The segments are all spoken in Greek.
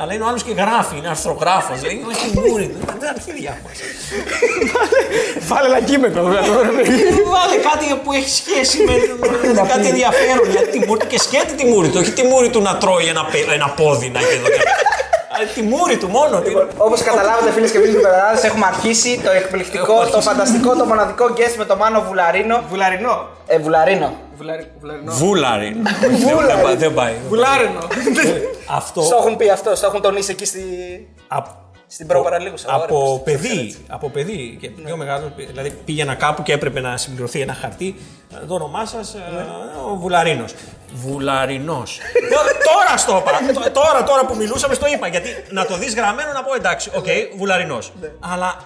Αλλά είναι ο άλλος και γράφει, είναι αρθρογράφος. Λέει, είναι στη μούρη του. Είναι τα αρχίδια μας. Βάλε ένα κείμενο. βέβαια, τώρα, ρε παιδί. Βάλε κάτι που έχει σχέση με κάτι ενδιαφέρον. Γιατί τη μούρη και σκέτη τη μούρη του. Όχι τη μούρη του να τρώει ένα, πε- ένα πόδι να και εδώ. Αλλά Τη μούρη του μόνο. τι- Όπως καταλάβατε, φίλες και φίλοι του Πεδαδάδε, έχουμε αρχίσει το εκπληκτικό, Έχουμε το αρχίσει. φανταστικό, το μοναδικό guest με το Μάνο Βουλαρίνο. Βουλαρινό. Ε, Βουλαρίνο. Βουλαρι- Βουλαρινό. Βούλαρη. Δεν πάει- Δεν πάει. Βουλάρινο. Αυτό. Στο έχουν πει αυτό, στο έχουν τονίσει εκεί στη... απ- στην προπαραλίγουσα. Ωραία, Από πώς- παιδί, από παιδί και πιο μεγάλο, δηλαδή πήγαινα κάπου και έπρεπε να συμπληρωθεί ένα χαρτί. ε, Το όνομά σας, ο Βουλαρίνος. Βουλαρινό. τώρα στο είπα. Τ- Τώρα, τώρα που μιλούσαμε, στο είπα. Γιατί να το δεις γραμμένο να πω εντάξει, οκ, Βουλαρινό. Αλλά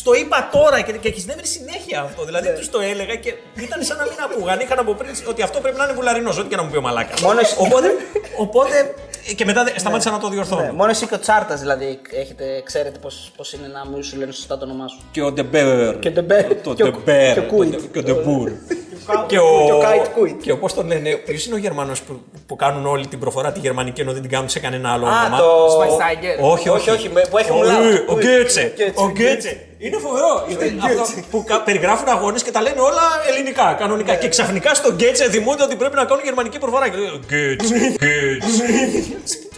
στο είπα τώρα και, και συνέβαινε συνέχεια αυτό. Δηλαδή τους το έλεγα και ήταν σαν να μην ακούγαν. Είχαν από πριν ότι αυτό πρέπει να είναι Βουλαρινός, ό,τι και να μου πει ο Μαλάκας. Μόνο εσύ- Οπότε, οπότε και μετά δε- σταμάτησα να το διορθώνω. Ναι, μόνο εσύ και ο Τσάρτας δηλαδή έχετε, ξέρετε πώ είναι να μου σου λένε σωστά το όνομά σου. Και ο Ντεμπέρ. Και ο Ντεμπέρ. Το Και ο- Ντεμπέρ. και ο Κούιτ. Και ο Ντεμπούρ. Και ο Κάιτ Κούιτ. Και πώς τον λένε, ποιος είναι ο Γερμανός που, που κάνουν όλη την προφορά τη γερμανική ενώ δεν την κάνουν σε κανένα άλλο Α, όνομα; το. Σβαϊστάγκερ. Όχι, όχι. Όχι, όχι, με- που έχει Ο- μουλάω. Ο Γκέτσε. Γκέτσε, Ο Γκέτσε. Είναι φοβερό. γιατί αυτό που κα- περιγράφουν αγώνες και τα λένε όλα ελληνικά, κανονικά. Ναι. Και ξαφνικά στο Γκέτσε θυμούνται ότι πρέπει να κάνουν γερμανική προφορά. Και λέει Γκέτσε. Γκέτσε.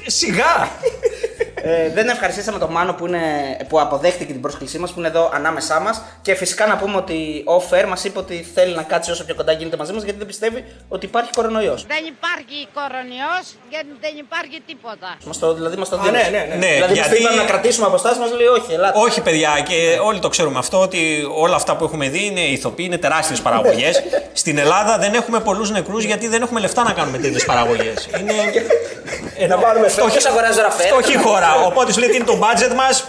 Σιγά. Ε, δεν ευχαριστήσαμε τον Μάνο που, είναι, που αποδέχτηκε την πρόσκλησή μας, που είναι εδώ ανάμεσά μας. Και φυσικά να πούμε ότι ο Φερ μας είπε ότι θέλει να κάτσει όσο πιο κοντά γίνεται μαζί μας, γιατί δεν πιστεύει ότι υπάρχει κορονοϊός. Δεν υπάρχει κορονοϊός και δεν υπάρχει τίποτα. Μας το, δηλαδή μας το Α, δίνεις. ναι, ναι, ναι. Ναι, Δηλαδή, γιατί- γιατί... είπαμε να κρατήσουμε αποστάσεις, μας λέει όχι, ελάτε. Όχι, παιδιά, και όλοι το ξέρουμε αυτό ότι όλα αυτά που έχουμε δει είναι ηθοποιοί, είναι τεράστιες παραγωγές. Στην Ελλάδα δεν έχουμε πολλούς νεκρούς γιατί δεν έχουμε λεφτά να κάνουμε τέτοιες παραγωγές. Είναι. Να βάλουμε φέρ. Ποιος αγοράζει τώρα φέρ; Φτωχή χώρα. Οπότε σου λέει τι είναι το budget μας;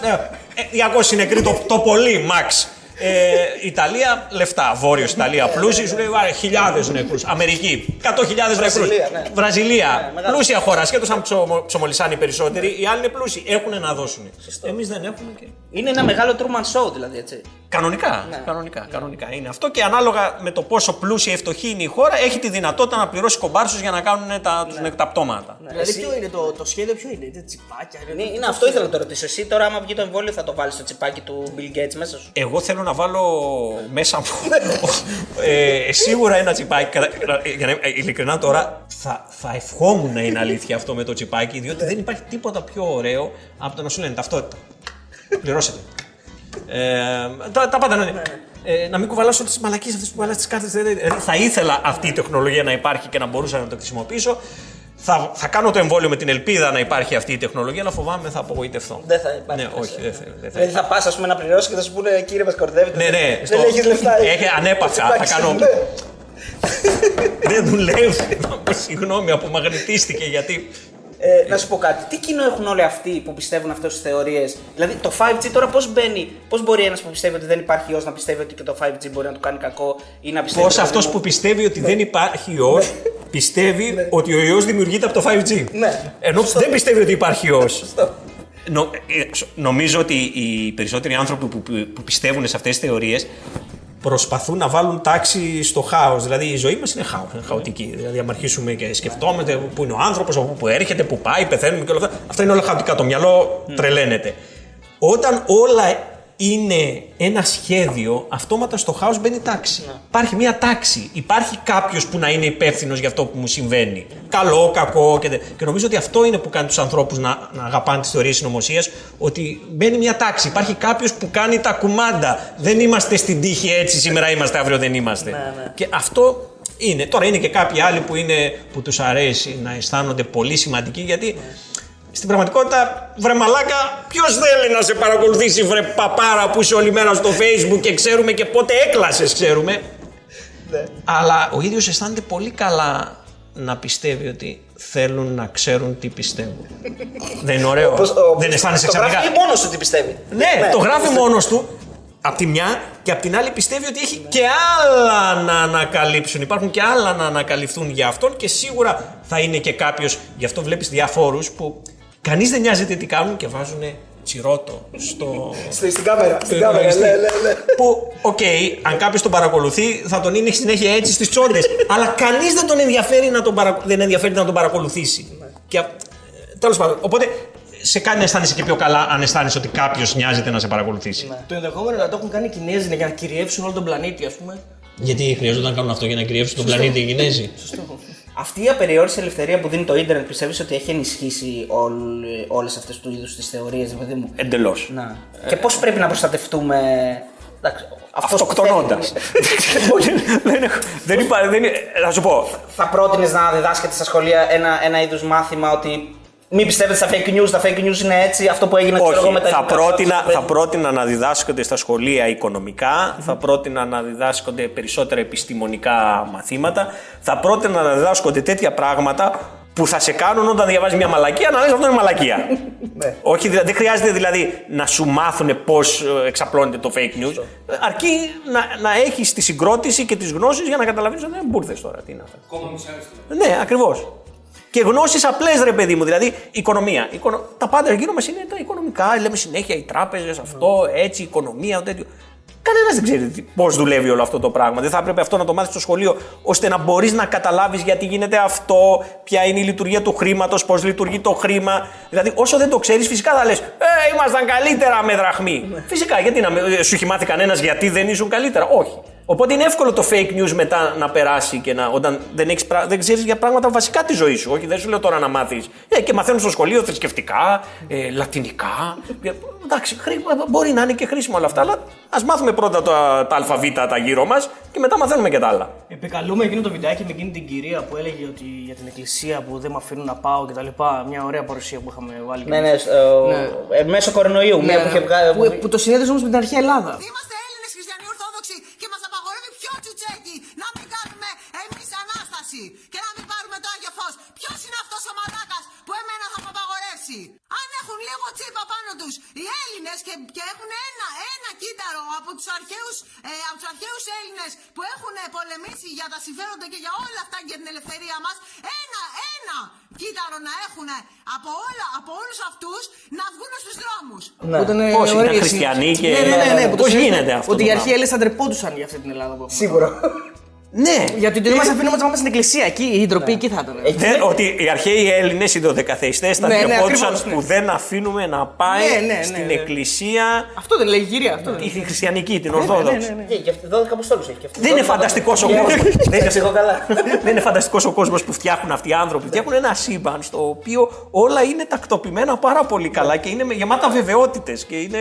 200 νεκροί το, το πολύ, max. Ε, Ιταλία, λεφτά. Βόρειος Ιταλία, πλούσιοι. Σου λέει βάλε χιλιάδες νεκρούς. Αμερική, 100.000 νεκρούς. Βραζιλία, ναι. Βραζιλία, μεγάλη. πλούσια χώρα. Σκέτο αν ψωμο, ψωμολισάνε οι περισσότεροι. Οι άλλοι είναι πλούσιοι. Έχουν να δώσουν. Εμείς δεν έχουμε και. Είναι ένα μεγάλο Truman Show δηλαδή έτσι. Κανονικά, Ναι. κανονικά, κανονικά είναι αυτό και ανάλογα με το πόσο πλούσια ή φτωχή είναι η χώρα, έχει τη δυνατότητα να πληρώσει κομπάρσους για να κάνουν τα, τους, Ναι. τα πτώματα. Δηλαδή ποιο είναι το, το σχέδιο, ποιο είναι, είναι τσιπάκια. Είναι, είναι αυτό ήθελα να το ρωτήσω. Εσύ τώρα, άμα βγει το εμβόλιο, θα το βάλεις στο τσιπάκι του Bill Gates μέσα σου; Εγώ θέλω να βάλω μέσα μου ε, σίγουρα ένα τσιπάκι. κατα- ε, Για να, ε, ειλικρινά τώρα θα, θα ευχόμουν να είναι αλήθεια αυτό με το τσιπάκι, διότι δεν υπάρχει τίποτα πιο ωραίο από το να σου λένε ταυτότητα. Πληρώσετε. Ε, τα, τα πάντα να είναι. Ε, να μην κουβαλάω όλε τις μαλακίες αυτές που κουβαλάς τις κάρτες. θα ήθελα αυτή η τεχνολογία να υπάρχει και να μπορούσα να το χρησιμοποιήσω. Θα, θα κάνω το εμβόλιο με την ελπίδα να υπάρχει αυτή η τεχνολογία, αλλά φοβάμαι θα απογοητευτώ. Δεν θα υπάρχει. Ναι, όχι, δεν θέλω. Δεν θέλω. Δηλαδή θα πας, ας πούμε, να πληρώσεις και θα σου πούνε κύριε, μα κορδεύετε. Ναι, ναι. Δεν έχεις λεφτά. Έχει ανέπαυτα. Θα τσιπάκι κάνω. σου, ναι. Δεν δουλεύει. Συγγνώμη, απομαγνητίστηκε γιατί. Ε, να σου πω κάτι. Τι κοινό έχουν όλοι αυτοί που πιστεύουν αυτές τις θεωρίες; Δηλαδή το 5G τώρα πώς μπαίνει, πώς μπορεί ένας που πιστεύει ότι δεν υπάρχει ιός να πιστεύει ότι και το 5G μπορεί να του κάνει κακό ή να πιστεύει. Πώς ότι αυτός δεν- που πιστεύει ότι δεν υπάρχει ιός, πιστεύει ότι ο ιός δημιουργείται από το 5G. Ναι. Ενώ δεν πιστεύει ότι υπάρχει ιός. Νο, ε, σ- νομίζω ότι οι περισσότεροι άνθρωποι που, που, που πιστεύουν σε αυτές τις θεωρίες προσπαθούν να βάλουν τάξη στο χάος. Δηλαδή η ζωή μας είναι χάος, είναι χαοτική. Δηλαδή αν αρχίσουμε και σκεφτόμαστε πού είναι ο άνθρωπος, από πού έρχεται, πού πάει, πεθαίνουμε και όλα αυτά. Αυτά είναι όλα χαοτικά. Το μυαλό τρελαίνεται. Όταν όλα είναι ένα σχέδιο, αυτόματα στο χάος μπαίνει τάξη. Υπάρχει μια τάξη. Υπάρχει κάποιος που να είναι υπεύθυνος για αυτό που μου συμβαίνει. Καλό, κακό. Και, δε- και νομίζω ότι αυτό είναι που κάνει τους ανθρώπους να, να αγαπάνε τις θεωρίες συνωμοσίας. Ότι μπαίνει μια τάξη. Υπάρχει κάποιος που κάνει τα κουμάντα. Δεν είμαστε στην τύχη έτσι, σήμερα είμαστε, αύριο δεν είμαστε. Και αυτό είναι. Τώρα είναι και κάποιοι άλλοι που, είναι, που τους αρέσει να αισθάνονται πολύ σημαντικοί γιατί στην πραγματικότητα, βρε μαλάκα, ποιος θέλει να σε παρακολουθήσει, βρε παπάρα που είσαι όλη μέρα στο facebook και ξέρουμε και πότε έκλασες, ξέρουμε. Αλλά ο ίδιος αισθάνεται πολύ καλά να πιστεύει ότι θέλουν να ξέρουν τι πιστεύουν. Δεν είναι ωραίο. Πώς- ο- Δεν αισθάνεσαι το ξαφνικά. γράφει μόνος σου τι πιστεύει. Ναι, το γράφει μόνος του. Απ' τη μια και απ' την άλλη πιστεύει ότι έχει και άλλα να ανακαλύψουν. Υπάρχουν και άλλα να ανακαλυφθούν για αυτόν και σίγουρα θα είναι και κάποιος. Γι' αυτό βλέπεις διαφόρου που κανείς δεν νοιάζεται τι κάνουν και βάζουν τσιρότο στο. Στη- Στην κάμερα. Στην στο κάμερα. λογιστή. Ναι, ναι, ναι. Που, οκ, αν κάποιος τον παρακολουθεί, θα τον είναι συνέχεια έτσι στις τσόντες. αλλά κανείς δεν τον ενδιαφέρει να τον, παρα... δεν ενδιαφέρει να τον παρακολουθήσει. Και τέλος πάντων, οπότε σε κάνει να αισθάνεσαι και πιο καλά αν αισθάνεσαι ότι κάποιος νοιάζεται να σε παρακολουθήσει. Το ενδεχόμενο να το έχουν κάνει οι Κινέζοι για να κυριεύσουν όλο τον πλανήτη, ας πούμε. Γιατί χρειαζόταν να κάνουν αυτό για να κρυεύσουν τον πλανήτη οι Κινέζοι. Αυτή η απεριόριστη ελευθερία που δίνει το ίντερνετ πιστεύεις ότι έχει ενισχύσει όλες αυτές του είδους τις θεωρίες, δηλαδή μου; Εντελώς. Να. Και πώς πρέπει να προστατευτούμε. Εντάξει, αυτός που Αυτοκτονώντας. θέλει- δεν, έχω- δεν υπάρχει. Δεν, θα σου πω. Θα πρότεινες να διδάσκεται στα σχολεία ένα, ένα είδους μάθημα ότι μην πιστεύετε στα fake news, τα fake news είναι έτσι, αυτό που έγινε ξέρω εγώ, με Όχι, τα θα ελληνικά πρότεινα, shots, θα πρότεινα να διδάσκονται στα σχολεία οικονομικά, θα πρότεινα να διδάσκονται περισσότερα επιστημονικά μαθήματα, θα πρότεινα να διδάσκονται τέτοια πράγματα που θα σε κάνουν όταν διαβάζεις μια μαλακία να λες αυτό είναι μαλακία. Ναι. Όχι, δηλαδή, δεν χρειάζεται δηλαδή να σου μάθουν πώς εξαπλώνεται το fake news. Αρκεί να, να έχεις τη συγκρότηση και τις γνώσεις για να καταλαβαίνεις ότι δεν είναι μπουρδες τώρα. Τι είναι αυτά. Ναι, ακριβώς. Και γνώσεις απλές, ρε παιδί μου. Δηλαδή, οικονομία. Οικονο... Τα πάντα γύρω μα είναι τα οικονομικά. Λέμε συνέχεια οι τράπεζες, αυτό, έτσι, οικονομία, τέτοιο. Κανένας δεν ξέρει πώς δουλεύει όλο αυτό το πράγμα. Δεν θα έπρεπε αυτό να το μάθεις στο σχολείο, ώστε να μπορείς να καταλάβεις γιατί γίνεται αυτό, ποια είναι η λειτουργία του χρήματος, πώς λειτουργεί το χρήμα. Δηλαδή, όσο δεν το ξέρεις, φυσικά θα λες: Ε, ήμασταν καλύτερα με δραχμή. Φυσικά, γιατί να με- σου έχει μάθει κανένας γιατί δεν ήσουν καλύτερα. Όχι. Οπότε είναι εύκολο το fake news μετά να περάσει και να, όταν δεν, έχεις, πρά- δεν ξέρεις για πράγματα βασικά τη ζωή σου. Όχι, δεν σου λέω τώρα να μάθεις. Ε, και μαθαίνουν στο σχολείο θρησκευτικά, ε, λατινικά. Ε, εντάξει, χρή- μπορεί να είναι και χρήσιμο όλα αυτά, αλλά ας μάθουμε πρώτα τα, τα αλφαβήτα τα γύρω μας και μετά μαθαίνουμε και τα άλλα. Επικαλούμε εκείνο το βιντεάκι με εκείνη την κυρία που έλεγε ότι για την εκκλησία που δεν με αφήνουν να πάω κτλ. Μια ωραία παρουσία που είχαμε βάλει. Ναι, ναι, ε, ε, μέσω κορονοϊού. Μία που είχε βγάλει. που, που το συνέδεσαι όμω με την αρχαία Ελλάδα. Είμαστε απαγορεύει πιο τσουτσέκι να μην κάνουμε εμείς Ανάσταση και να μην πάρουμε το Άγιο Φως. Ποιος είναι αυτός ο μαλάκας που εμένα θα μου απαγορεύσει; Αν έχουν λίγο τσίπα πάνω τους οι Έλληνες και, και έχουν ένα, ένα κύτταρο από τους αρχαίους, ε, από τους αρχαίους Έλληνες που έχουν πολεμήσει για τα συμφέροντα και για όλα αυτά και για την ελευθερία μας, ένα, ένα κύτταρο να έχουν από, όλα, από όλους αυτούς να βγουν στους δρόμους. Που ήταν, ε, Πώς, ήταν ωραία η χριστιανοί συζήτηση. και- Ναι, ναι, ναι, ναι, που το Πώς συνέδεσαι- γίνεται αυτό Ότι το οι πράγμα; αρχαίοι Έλληνες θα ντρεπόντουσαν για αυτή την Ελλάδα που έχουμε. Σίγουρο. Ναι, Γιατί δεν μας αφήνουμε να πάμε στην εκκλησία. Εκεί η ντροπή εκεί θα ήταν. Δεν- ότι οι αρχαίοι Έλληνες, οι δωδεκαθεϊστές, θα Ναι, ναι, ντρεπόντουσαν ακριβώς, ναι. που δεν αφήνουμε να πάει Ναι, ναι, ναι, στην ναι. εκκλησία Αυτό δεν λέει η κυρία. Αυτό δεν τη λέει. χριστιανική, την Ναι, ναι, Ορθόδοξη. ναι, ναι. Και και αυτή 12 αποστόλους έχει και αυτή. Δεν είναι 12 φανταστικός ο αποστόλους. κόσμος. Δεν είναι εγώ καλά. Δεν είναι φανταστικός ο κόσμος που φτιάχνουν αυτοί οι άνθρωποι. Φτιάχνουν ένα σύμπαν στο οποίο όλα είναι τακτοποιημένα πάρα πολύ καλά και είναι με- γεμάτα βεβαιότητες. Και είναι.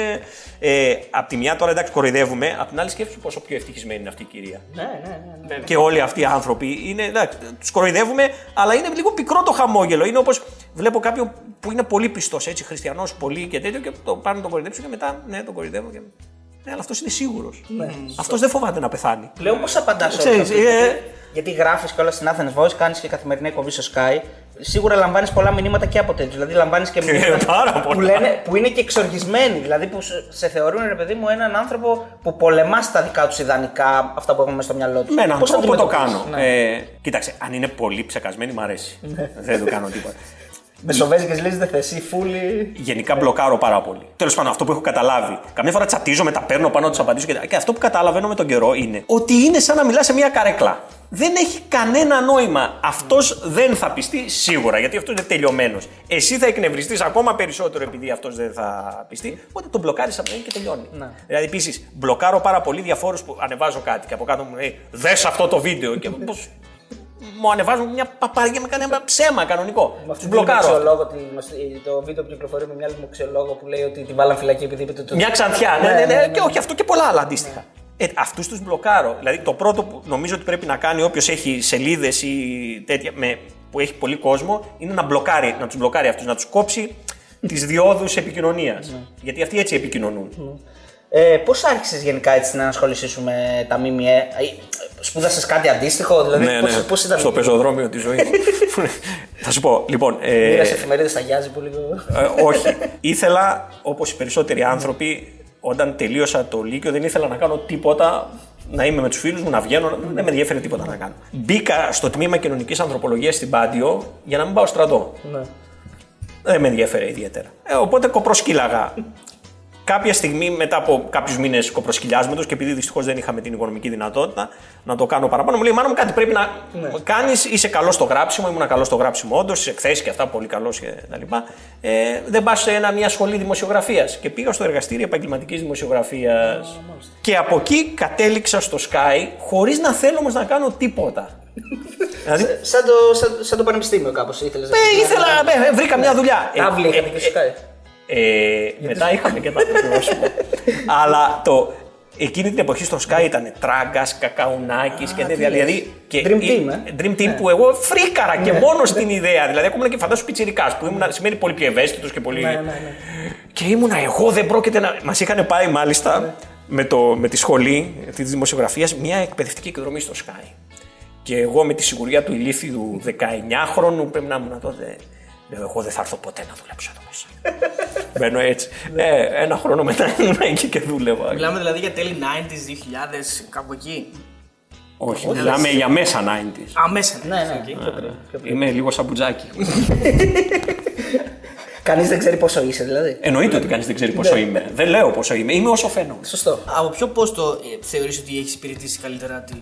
Ε, απ' τη μια τώρα εντάξει κοροϊδεύουμε, απ' την άλλη σκέψου πόσο πιο ευτυχισμένη είναι αυτή η κυρία. Ναι, ναι, ναι. Ναι. Και όλοι αυτοί οι άνθρωποι είναι. Εντάξει, τους κοροϊδεύουμε, αλλά είναι λίγο πικρό το χαμόγελο. Είναι όπως βλέπω κάποιον που είναι πολύ πιστός, έτσι, χριστιανός, πολύ και τέτοιο, και το πάνε να τον κοροϊδέψουν και μετά, ναι, τον κοροϊδεύουν. Και... Ναι, αλλά αυτός είναι σίγουρος. Ναι. Αυτός δεν φοβάται να πεθάνει. Πλέον πώς απαντάς σε Ξέρεις, όλα αυτά. ε, Γιατί γράφεις και όλα στην Athens Voice, κάνεις και καθημερινή εκπομπή στο Sky. Σίγουρα λαμβάνεις πολλά μηνύματα και από τέτοιους. Δηλαδή λαμβάνεις και μηνύματα πάρα πολλά. που, λένε, που είναι και εξοργισμένοι. Δηλαδή που σε- σε θεωρούν, ρε παιδί μου, έναν άνθρωπο που πολεμάς στα δικά τους ιδανικά, αυτά που έχουν μέσα στο μυαλό τους. Με έναν Πώς τρόπο το αντιμετωπίζεις, κάνω. Ναι. Ε, κοίταξε, αν είναι πολύ ψεκασμένοι, μου αρέσει. δεν το κάνω τίποτα. Μεσοβέζικε λύσει δεν θες, ή φούλη. Γενικά μπλοκάρω πάρα πολύ. Τέλος πάντων, αυτό που έχω καταλάβει. Καμιά φορά τσατίζω, με τα παίρνω πάνω να τους απαντήσω και, τα- και αυτό που καταλαβαίνω με τον καιρό είναι ότι είναι σαν να μιλάς σε μια καρέκλα. Δεν έχει κανένα νόημα. Αυτός δεν θα πιστεί σίγουρα, γιατί αυτό είναι τελειωμένος. Εσύ θα εκνευριστείς ακόμα περισσότερο επειδή αυτός δεν θα πιστεί. Οπότε τον μπλοκάρεις από την και τελειώνει. Δηλαδή, επίσης, μπλοκάρω πάρα πολύ διαφόρους που ανεβάζω κάτι και από κάτω μου λέει Δες αυτό το βίντεο. και πώς μου ανεβάζουν μια παπάρια με κανένα ψέμα κανονικό. Με αυτή Τους την μπλοκάρω. λοιμοξιολόγο, τη γνωστή- το βίντεο που κυκλοφορεί με μια λοιμοξιολόγο που λέει ότι την βάλαν φυλακή επειδή είπε το Μια ξανθιά, ναι, ναι, ναι, και όχι αυτό και πολλά άλλα αντίστοιχα. Ε, Αυτούς τους μπλοκάρω. Δηλαδή, το πρώτο που νομίζω ότι πρέπει να κάνει όποιος έχει σελίδες ή τέτοια με, που έχει πολύ κόσμο είναι να μπλοκάρει, να τους μπλοκάρει αυτούς, να τους κόψει τις διόδους επικοινωνίας. Γιατί αυτοί έτσι επικοινωνούν. Ε, Πώς άρχισες γενικά έτσι να ασχοληθεί σου με τα ΜΜΕ, Σπούδασες κάτι αντίστοιχο, δηλαδή ναι, πώς, ναι, πώς ήταν. στο πεζοδρόμιο της ζωής. Θα σου πω, λοιπόν. Ε, Μοίρασε εφημερίδες στα Γιάζι που λίγο. Ε, όχι. ήθελα, όπως οι περισσότεροι άνθρωποι, όταν τελείωσα το Λύκειο, δεν ήθελα να κάνω τίποτα. Να είμαι με τους φίλους μου, να βγαίνω, να- δεν με ενδιαφέρει τίποτα να κάνω. Μπήκα στο τμήμα κοινωνικής ανθρωπολογίας στην Πάντιο για να μην πάω στρατό. Ναι. Δεν με ενδιαφέρει ιδιαίτερα. Ε, οπότε κοπροσκύλαγα κάποια στιγμή μετά από κάποιους μήνες κοπροσκυλιάσματος και επειδή δυστυχώς δεν είχαμε την οικονομική δυνατότητα να το κάνω παραπάνω, μου λέει: Μάνα μου κάτι πρέπει να Ναι. κάνεις. Είσαι καλός στο γράψιμο. Ήμουν καλός στο γράψιμο, όντως, σε εκθέσεις και αυτά, πολύ καλός και τα λοιπά. Ε, δεν πας σε ένα, μια σχολή δημοσιογραφίας. Και πήγα στο εργαστήριο επαγγελματικής δημοσιογραφίας. Και από εκεί κατέληξα στο Sky χωρίς να θέλω όμως να κάνω τίποτα. δηλαδή, Σαν το, σαν, σαν το πανεπιστήμιο κάπως ήθελες. ε, ήθελα, ε, βρήκα μια δουλειά. Ε, Αύλη ε, είχατε και ε, στο Sky. Ε, μετά είχαμε και τα πρόσωπα. Αλλά το, εκείνη την εποχή στο Sky ήταν Τράγκα, Κακαουνάκης και τέτοια. Δηλαδή, και Dream η- Team, ε. Dream Team που εγώ φρίκαρα και μόνος στην ιδέα. Δηλαδή, ακόμα και φαντάσου πιτσιρικάς που ήμουν, σημαίνει πολύ πιο ευαίσθητος και πολύ. Ναι, ναι, ναι. Και ήμουνα εγώ δεν πρόκειται να. Μας είχαν πάει μάλιστα με, το, με τη σχολή της δημοσιογραφίας μια εκπαιδευτική εκδρομή στο Sky. Και εγώ με τη σιγουριά του ηλίθιου 19χρονου πρέπει να ήμουν τότε. Λέω, εγώ δεν θα έρθω ποτέ να δουλέψω εδώ μέσα. Μπαίνω έτσι. ε, ένα χρόνο μετά ήμουν εκεί και δούλευα. Μιλάμε δηλαδή για τέλη 90s, 2000, κάπου εκεί. Όχι, μιλάμε για μέσα 90s. Α, μέσα. Ναι, ναι. Εκεί. πιο πριν, πιο πριν. Είμαι λίγο σαμπουτζάκι. Κανείς δεν ξέρει πόσο είσαι, δηλαδή. Εννοείται ότι κανείς δεν ξέρει πόσο είμαι. Δεν λέω πόσο είμαι. Είμαι όσο φαίνομαι. Σωστό. Από ποιο πόστο ε, θεωρείς ότι έχεις υπηρετήσει καλύτερα τη.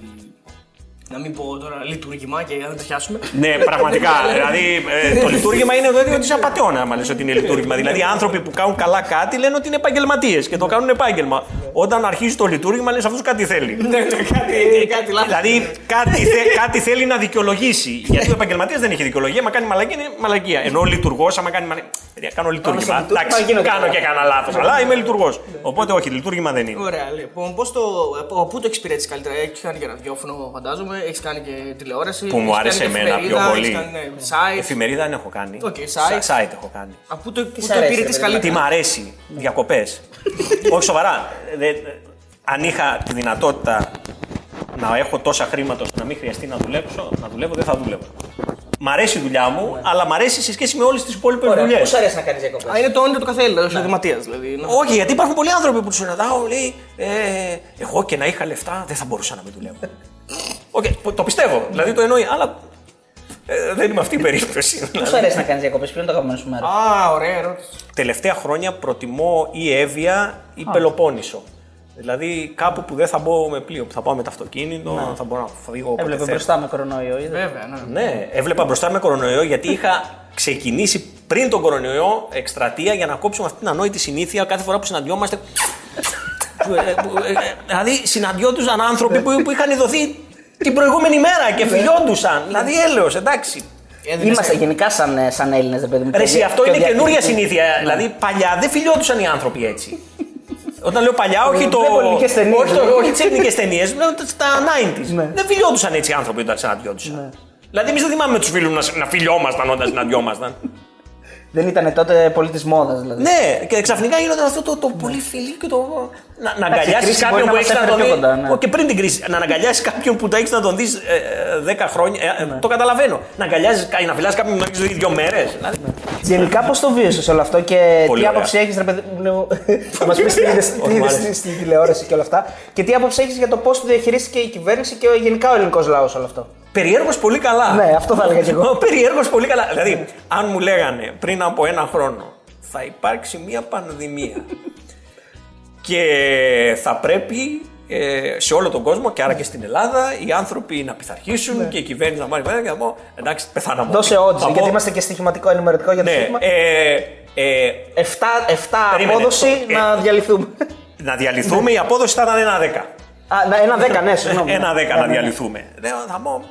Να μην πω τώρα λειτουργήμα και να το πιάσουμε. Ναι, πραγματικά. δηλαδή, ε, το λειτουργήμα είναι το ίδιο τη απαταιώνα, άμα λες ότι είναι λειτουργήμα. δηλαδή, οι άνθρωποι που κάνουν καλά κάτι λένε ότι είναι επαγγελματίες και το κάνουν επάγγελμα. Όταν αρχίζει το λειτουργήμα, λες αυτός κάτι θέλει. Ναι, κάτι, κάτι λάθος. Δηλαδή κάτι, θε- κάτι θέλει να δικαιολογήσει. Γιατί ο επαγγελματίας δεν έχει δικαιολογία. Μα κάνει μαλακία είναι μαλακία. Ενώ ο λειτουργός, άμα κάνει μαλακία. Κάνω λειτουργήμα. λειτουργήμα Εντάξει, γίνονται κάνω καλά. και κανένα λάθος. Αλλά είμαι λειτουργός. Οπότε όχι, λειτουργήμα δεν είναι. Ωραία, λοιπόν, πώς το, από πού το εξυπηρέτησες καλύτερα, έχει κάνει και ραδιόφωνο, φαντάζομαι, έχεις κάνει και τηλεόραση. Που μου έχεις άρεσε κάνει και εμένα πιο εφημερίδα, πολύ. έχεις Κάνει, ναι, site. Εφημερίδα δεν έχω κάνει. Οκ, Σα- site. Site έχω κάνει. Από πού το, πού σ' το αρέσει, υπηρετείς ρε παιδί μου; Τι καλύτερα. μ' αρέσει, διακοπές. Όχι σοβαρά. Δεν- αν είχα τη δυνατότητα να έχω τόσα χρήματα ώστε να μην χρειαστεί να δουλέψω, να δουλεύω, δεν θα δούλευα. Μ' αρέσει η δουλειά μου, αλλά μ' αρέσει σε σχέση με όλες τις υπόλοιπες Ωραία. δουλειές. Πώς σου αρέσει να κάνεις διακοπές; Α, είναι το όνειρο του καθένα, ο εισοδηματίας δηλαδή. να- Όχι, γιατί υπάρχουν πολλοί άνθρωποι που τους συναντάω, λέει, ε, εγώ και να είχα λεφτά δεν θα μπορούσα να μην δουλεύω. Οκ, το πιστεύω, δηλαδή το εννοεί, αλλά ε, δεν είμαι αυτή η περίπτωση. Πώς σου αρέσει να κάνεις διακοπές, ποιο είναι το αγαπημένο σου μέρος. Α, ωραία ερώτηση. Τελευταία χρόνια προτιμώ ή Εύβοια ή Πελοπόννησο. Δηλαδή κάπου που δεν θα μπω με πλοίο, που θα πάω με το αυτοκίνητο, θα μπορώ να φύγω όποτε Έβλεπε θέλω. μπροστά με κορονοϊό. είδες; Βέβαια, ναι. Ναι, έβλεπα μπροστά με κορονοϊό γιατί είχα ξεκινήσει πριν τον κορονοϊό εκστρατεία για να κόψουμε αυτή την ανόητη συνήθεια κάθε φορά που συναντιόμαστε. Ε, που, ε, ε, δηλαδή συναντιόντουσαν άνθρωποι που, που είχαν ειδωθεί την προηγούμενη μέρα και φιλιόντουσαν. δηλαδή έλεος, εντάξει. Έδινες- Είμαστε γενικά σαν, ε, σαν Έλληνες, ρε παιδί μου. Ρε, εσύ, και- αυτό και είναι διακριτικοί. καινούρια συνήθεια. Δηλαδή παλιά δεν φιλιόντουσαν οι άνθρωποι έτσι. Όταν λέω παλιά, όχι το. Βλέπω ελληνικές ταινίες, Όχι, το, δηλαδή. όχι τις ελληνικές ταινίες, λέω στα 90s. Ναι. Δεν φιλιόντουσαν έτσι οι άνθρωποι όταν συναντιόντουσαν. Δηλαδή, εμείς δεν θυμάμαι με τους φίλους να, να φιλιόμασταν όταν συναντιόμασταν. Δεν ήταν τότε πολύ τη μόδας δηλαδή. ναι, και ξαφνικά γίνονταν αυτό το, το πολύ φιλί και το. Να, να Εντάξει, η αγκαλιάσει κρίση κάποιον μπορεί που να έχει μας να τον έφερε δει. πιο κοντά, ναι. Ω, Και πριν την κρίση. Να αγκαλιάσει κάποιον που το έχει να τον δεις 10 χρόνια. ε, ε, Το καταλαβαίνω. Να αγκαλιάζει, να φυλάς κάποιον που τον έχει δει δύο μέρες. Δηλαδή, Γενικά πώς το βίωσες όλο αυτό και Πολύ τι ωραία. άποψη έχεις, ρε παιδί μου. Θα μας πεις τι είδες- τι Όχι, μ' είδες άρεσε. στην τηλεόραση και όλα αυτά. Και τι άποψη έχεις για το πώς το διαχειρίστηκε η κυβέρνηση και γενικά ο ελληνικός λαός όλο αυτό. Περιέργως πολύ καλά. Ναι, αυτό θα έλεγα κι εγώ. Περιέργως πολύ καλά. Δηλαδή, αν μου λέγανε πριν από ένα χρόνο θα υπάρξει μια πανδημία και θα πρέπει ε, σε όλο τον κόσμο και άρα και στην Ελλάδα οι άνθρωποι να πειθαρχήσουν και η κυβέρνηση να πάρει μέτρα και να πω εντάξει, πεθάναμε. Ναι. Δώσε Θα όντω, πω, γιατί είμαστε και στοιχηματικό ενημερωτικό για το Ναι, σύστημα. ε, ε, 7, 7 Περίμενε. απόδοση Ε, να διαλυθούμε. να διαλυθούμε, η απόδοση θα ήταν ένα 10. Α, να- ένα 10, ναι, συγγνώμη. Ένα Ναι, 10 ναι, να ναι. διαλυθούμε. Λέω, θα πω.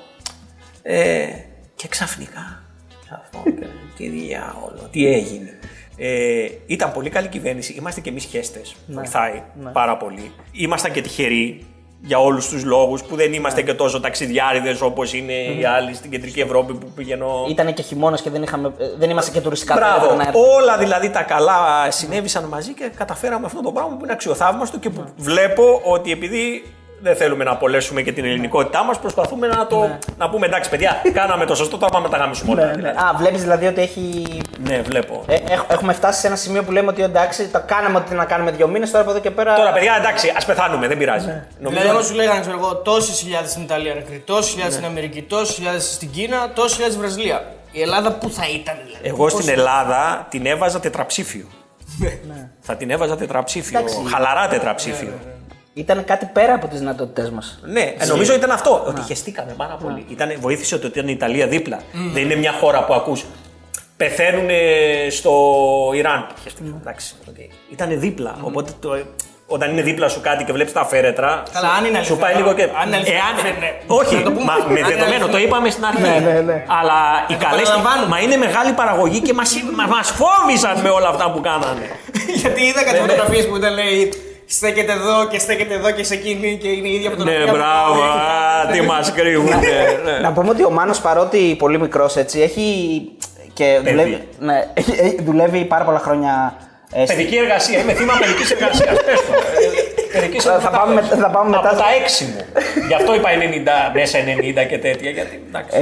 Ε, και ξαφνικά. θα πω, και Τι διάολο, τι έγινε. Ε, ήταν πολύ καλή κυβέρνηση. Είμαστε και εμείς χέστες. Ναι. Βοηθάει πάρα πολύ. Ήμασταν και τυχεροί για όλους τους λόγους που δεν είμαστε Ναι. και τόσο ταξιδιάριδες όπως είναι οι άλλοι στην κεντρική Ευρώπη που πηγαίνω. Ήταν και χειμώνας και δεν, είχαμε, ε, δεν είμαστε και τουριστικά Μπράβο. θέατρα να έρθουμε. Όλα δηλαδή τα καλά συνέβησαν μαζί και καταφέραμε αυτό το πράγμα που είναι αξιοθαύμαστο και που βλέπω ότι επειδή δεν θέλουμε να απολέσουμε και την ελληνικότητά μας, προσπαθούμε να, το, να πούμε εντάξει, παιδιά, κάναμε το σωστό, τώρα πάμε να τα γάμισουμε όλα. Ναι, ναι. δηλαδή. Α, βλέπεις δηλαδή ότι έχει. Ναι, βλέπω. Ε, έχ- έχουμε φτάσει σε ένα σημείο που λέμε ότι εντάξει, το κάναμε ό,τι να κάνουμε δύο μήνες, τώρα από εδώ και πέρα. Τώρα, παιδιά, εντάξει, ας πεθάνουμε, δεν πειράζει. Ναι. Νομίζω- Δηλαδή, άμα σου λέγανε, ξέρω εγώ, τόσες χιλιάδες στην Ιταλία νεκροί, τόσες χιλιάδες στην Αμερική, τόσες χιλιάδες στην Κίνα, τόσες χιλιάδες στη Βραζιλία. Η Ελλάδα πού θα ήταν, δηλαδή; Εγώ Πώς- στην Ελλάδα την έβαζα τετραψήφιο. Θα την έβαζα τετραψήφιο. Χαλαρά τετραψήφιο. Ήταν κάτι πέρα από τις δυνατότητές μας. Ναι, ε, νομίζω ήταν αυτό. Ότι χεστήκαμε πάρα πολύ. Ήτανε, βοήθησε ότι ήταν η Ιταλία δίπλα. Δεν είναι μια χώρα που ακούς πεθαίνουν στο Ιράν. Χεστήκαμε, εντάξει. Okay. Ήταν δίπλα. Οπότε το, όταν είναι δίπλα σου κάτι και βλέπεις τα φέρετρα. Καλά, αν είναι Σου αλήθεια, πάει λίγο και. αν είναι αλήθεια, Εάν- ναι, ναι. Όχι, Να το πούμε. μα, Αν με είναι δεδομένο, αλήθεια. το είπαμε στην αρχή. Ναι, ναι, ναι. Αλλά οι καλέ. παραλαμβάνουμε. Μα είναι μεγάλη παραγωγή και μα μας φόβησαν με όλα αυτά που κάνανε. Γιατί είδα κάτι φωτογραφίες που ήταν λέει στέκεται εδώ και στέκεται εδώ και σε εκείνη και είναι η ίδια ναι, φωτογραφία. μπράβο. α, Τι μας κρύβουν. Να πούμε ότι ο Μάνος παρότι πολύ μικρός έτσι έχει. και δουλεύει, ναι, έχει- έχει- δουλεύει πάρα πολλά χρόνια. ε, στη- Παιδική εργασία. Είμαι θύμα παιδικής εργασίας. Πες το. Ε, παιδικής Θα- θα εργασίας. πάμε με- θα πάμε μετά Από στο- τα έξι μου. Γι' αυτό είπα 90, μέσα 90 και τέτοια. Γιατί, εντάξει.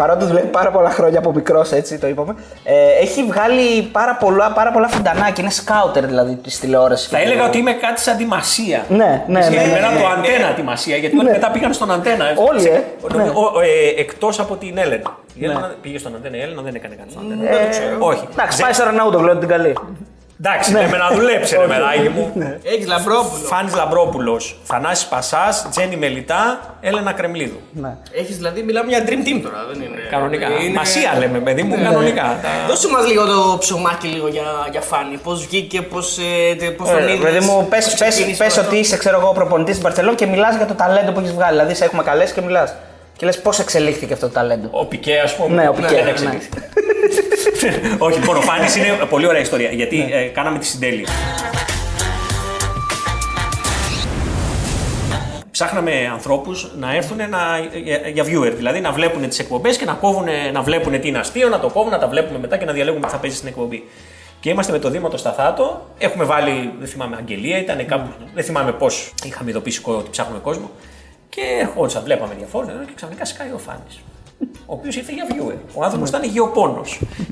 Ε, παρότι δουλεύει πάρα πολλά χρόνια από μικρός, έτσι το είπαμε, ε, έχει βγάλει πάρα πολλά, πάρα πολλά φουντανάκια. Είναι σκάουτερ δηλαδή της τηλεόρασης. Θα έλεγα ότι είμαι κάτι σαν τη Μασία. Ναι, ναι, ναι, Συγκεκριμένα ναι, το ναι. αντένα τη Μασία, γιατί όλοι Ναι. μετά πήγαν στον αντένα. Όλοι, ε, ναι. Εκτός από την Έλενα. Η Έλενα πήγε στον αντένα, η Έλενα δεν έκανε κάτι στον αντένα. Ε, Όχι. Εντάξει, πάει στο Ραναούτο, λέω την καλή. Εντάξει, λέμε να δουλέψει, ρε παιδάκι μου. Έχεις λαμπρόπουλο. Φάνης Λαμπρόπουλος, Θανάσης Πασάς, Τζένι Μελιτά, Έλενα Κρεμλίδου. Ναι. Έχεις δηλαδή, μιλάμε για dream team τώρα, δεν είναι. Κανονικά. Είναι- Μασία λέμε, παιδί μου, κανονικά. Τα- Δώσε μας λίγο το ψωμάκι λίγο για, για φάνη. Πώς βγήκε, πώς πώς τον Ε, είδες, Παιδί μου, πώς πες, πες, ξεκίνησε πες όλο ότι αυτό. είσαι, ξέρω εγώ, προπονητής στην Παρσελόν και μιλάς για το ταλέντο που έχεις βγάλει. Δηλαδή, σε έχουμε καλέσει και μιλάς. Και λες πώς εξελίχθηκε αυτό το ταλέντο. Ο Πικέ, ας πούμε. Ναι, ο Πικέ, δεν ναι. εξελίχθηκε. Όχι, λοιπόν, ο Φάνης είναι πολύ ωραία ιστορία. Γιατί Ναι. ε, κάναμε τη συντέλεια. Ψάχναμε ανθρώπους να έρθουν να, για, για viewer, δηλαδή να βλέπουν τις εκπομπές και να, κόβουν, να βλέπουν τι είναι αστείο, να το κόβουν, να τα βλέπουμε μετά και να διαλέγουμε τι θα παίζει στην εκπομπή. Και είμαστε με το Δήμα το Σταθάτο. Έχουμε βάλει, δεν θυμάμαι, αγγελία, ήταν κάπου. Δεν θυμάμαι πώς είχαμε ειδοποιήσει κο- ότι ψάχνουμε κόσμο. Και ερχόντουσαν, βλέπαμε διαφόρου και ξαφνικά σκάει ο Φάνης. Ο οποίος ήρθε για viewer. Ο άνθρωπος ήταν γεωπόνο.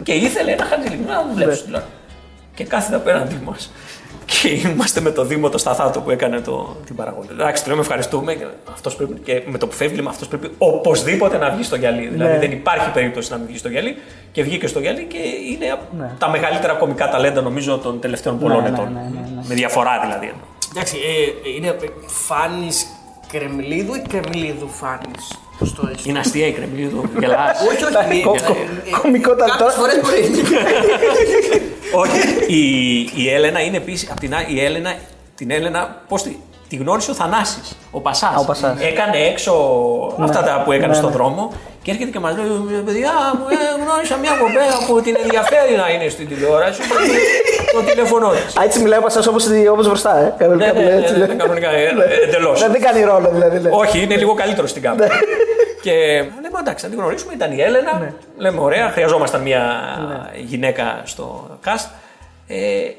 και ήθελε ένα χαρτζηλίκι να δουλέψει τουλάχιστον. Και κάθεται απέναντί μας. Και είμαστε με το Δήμο το Σταθάτο που έκανε το, την παραγωγή. Εντάξει, του λέμε ευχαριστούμε. Και, αυτός πρέπει, και με το που φεύγει, λέμε αυτός πρέπει οπωσδήποτε να βγει στο γυαλί. Δηλαδή δεν υπάρχει περίπτωση να μην βγει στο γυαλί. Και βγήκε στο γυαλί και είναι από τα μεγαλύτερα κομικά ταλέντα νομίζω των τελευταίων πολλών ναι, ετών. ναι, ναι, ναι. Με διαφορά δηλαδή. Εντάξει, ε, είναι φάνης Κρεμλίδου ή Κρεμλίδου φάνης; Πώς το έχεις. Είναι αστεία η Κρεμλίδου, γελάς. Όχι, όχι. Κο- κο- κομικό ήταν Κάποιε τώρα. φορέ μπορεί. Όχι. Η, η Έλενα είναι επίσης. Απ' την άλλη, η Έλενα, την Έλενα, πώς τη, τη γνώρισε ο Θανάσης, ο Πασάς. Α, ο Πασάς. Έκανε έξω αυτά τα που έκανε Ναι, στον ναι. δρόμο και έρχεται και μας λέει: «Ε, Παιδιά, μου ε, γνώρισα μια κοπέλα που την ενδιαφέρει να είναι στην τηλεόραση. Το, το τηλέφωνό τη. Α, έτσι μιλάει ο Πασάς όπως μπροστά, ε. Ναι, Κανονικά ναι, μιλάει ναι, έτσι. ναι, ναι. κανονικά, Ναι. εντελώς. Ναι, Δεν κάνει ρόλο δηλαδή. ναι. Όχι, είναι λίγο καλύτερο στην κάμερα. και λέμε εντάξει, να την γνωρίσουμε. Ήταν η Έλενα. Λέμε ωραία, χρειαζόμασταν μια γυναίκα στο cast. Ε,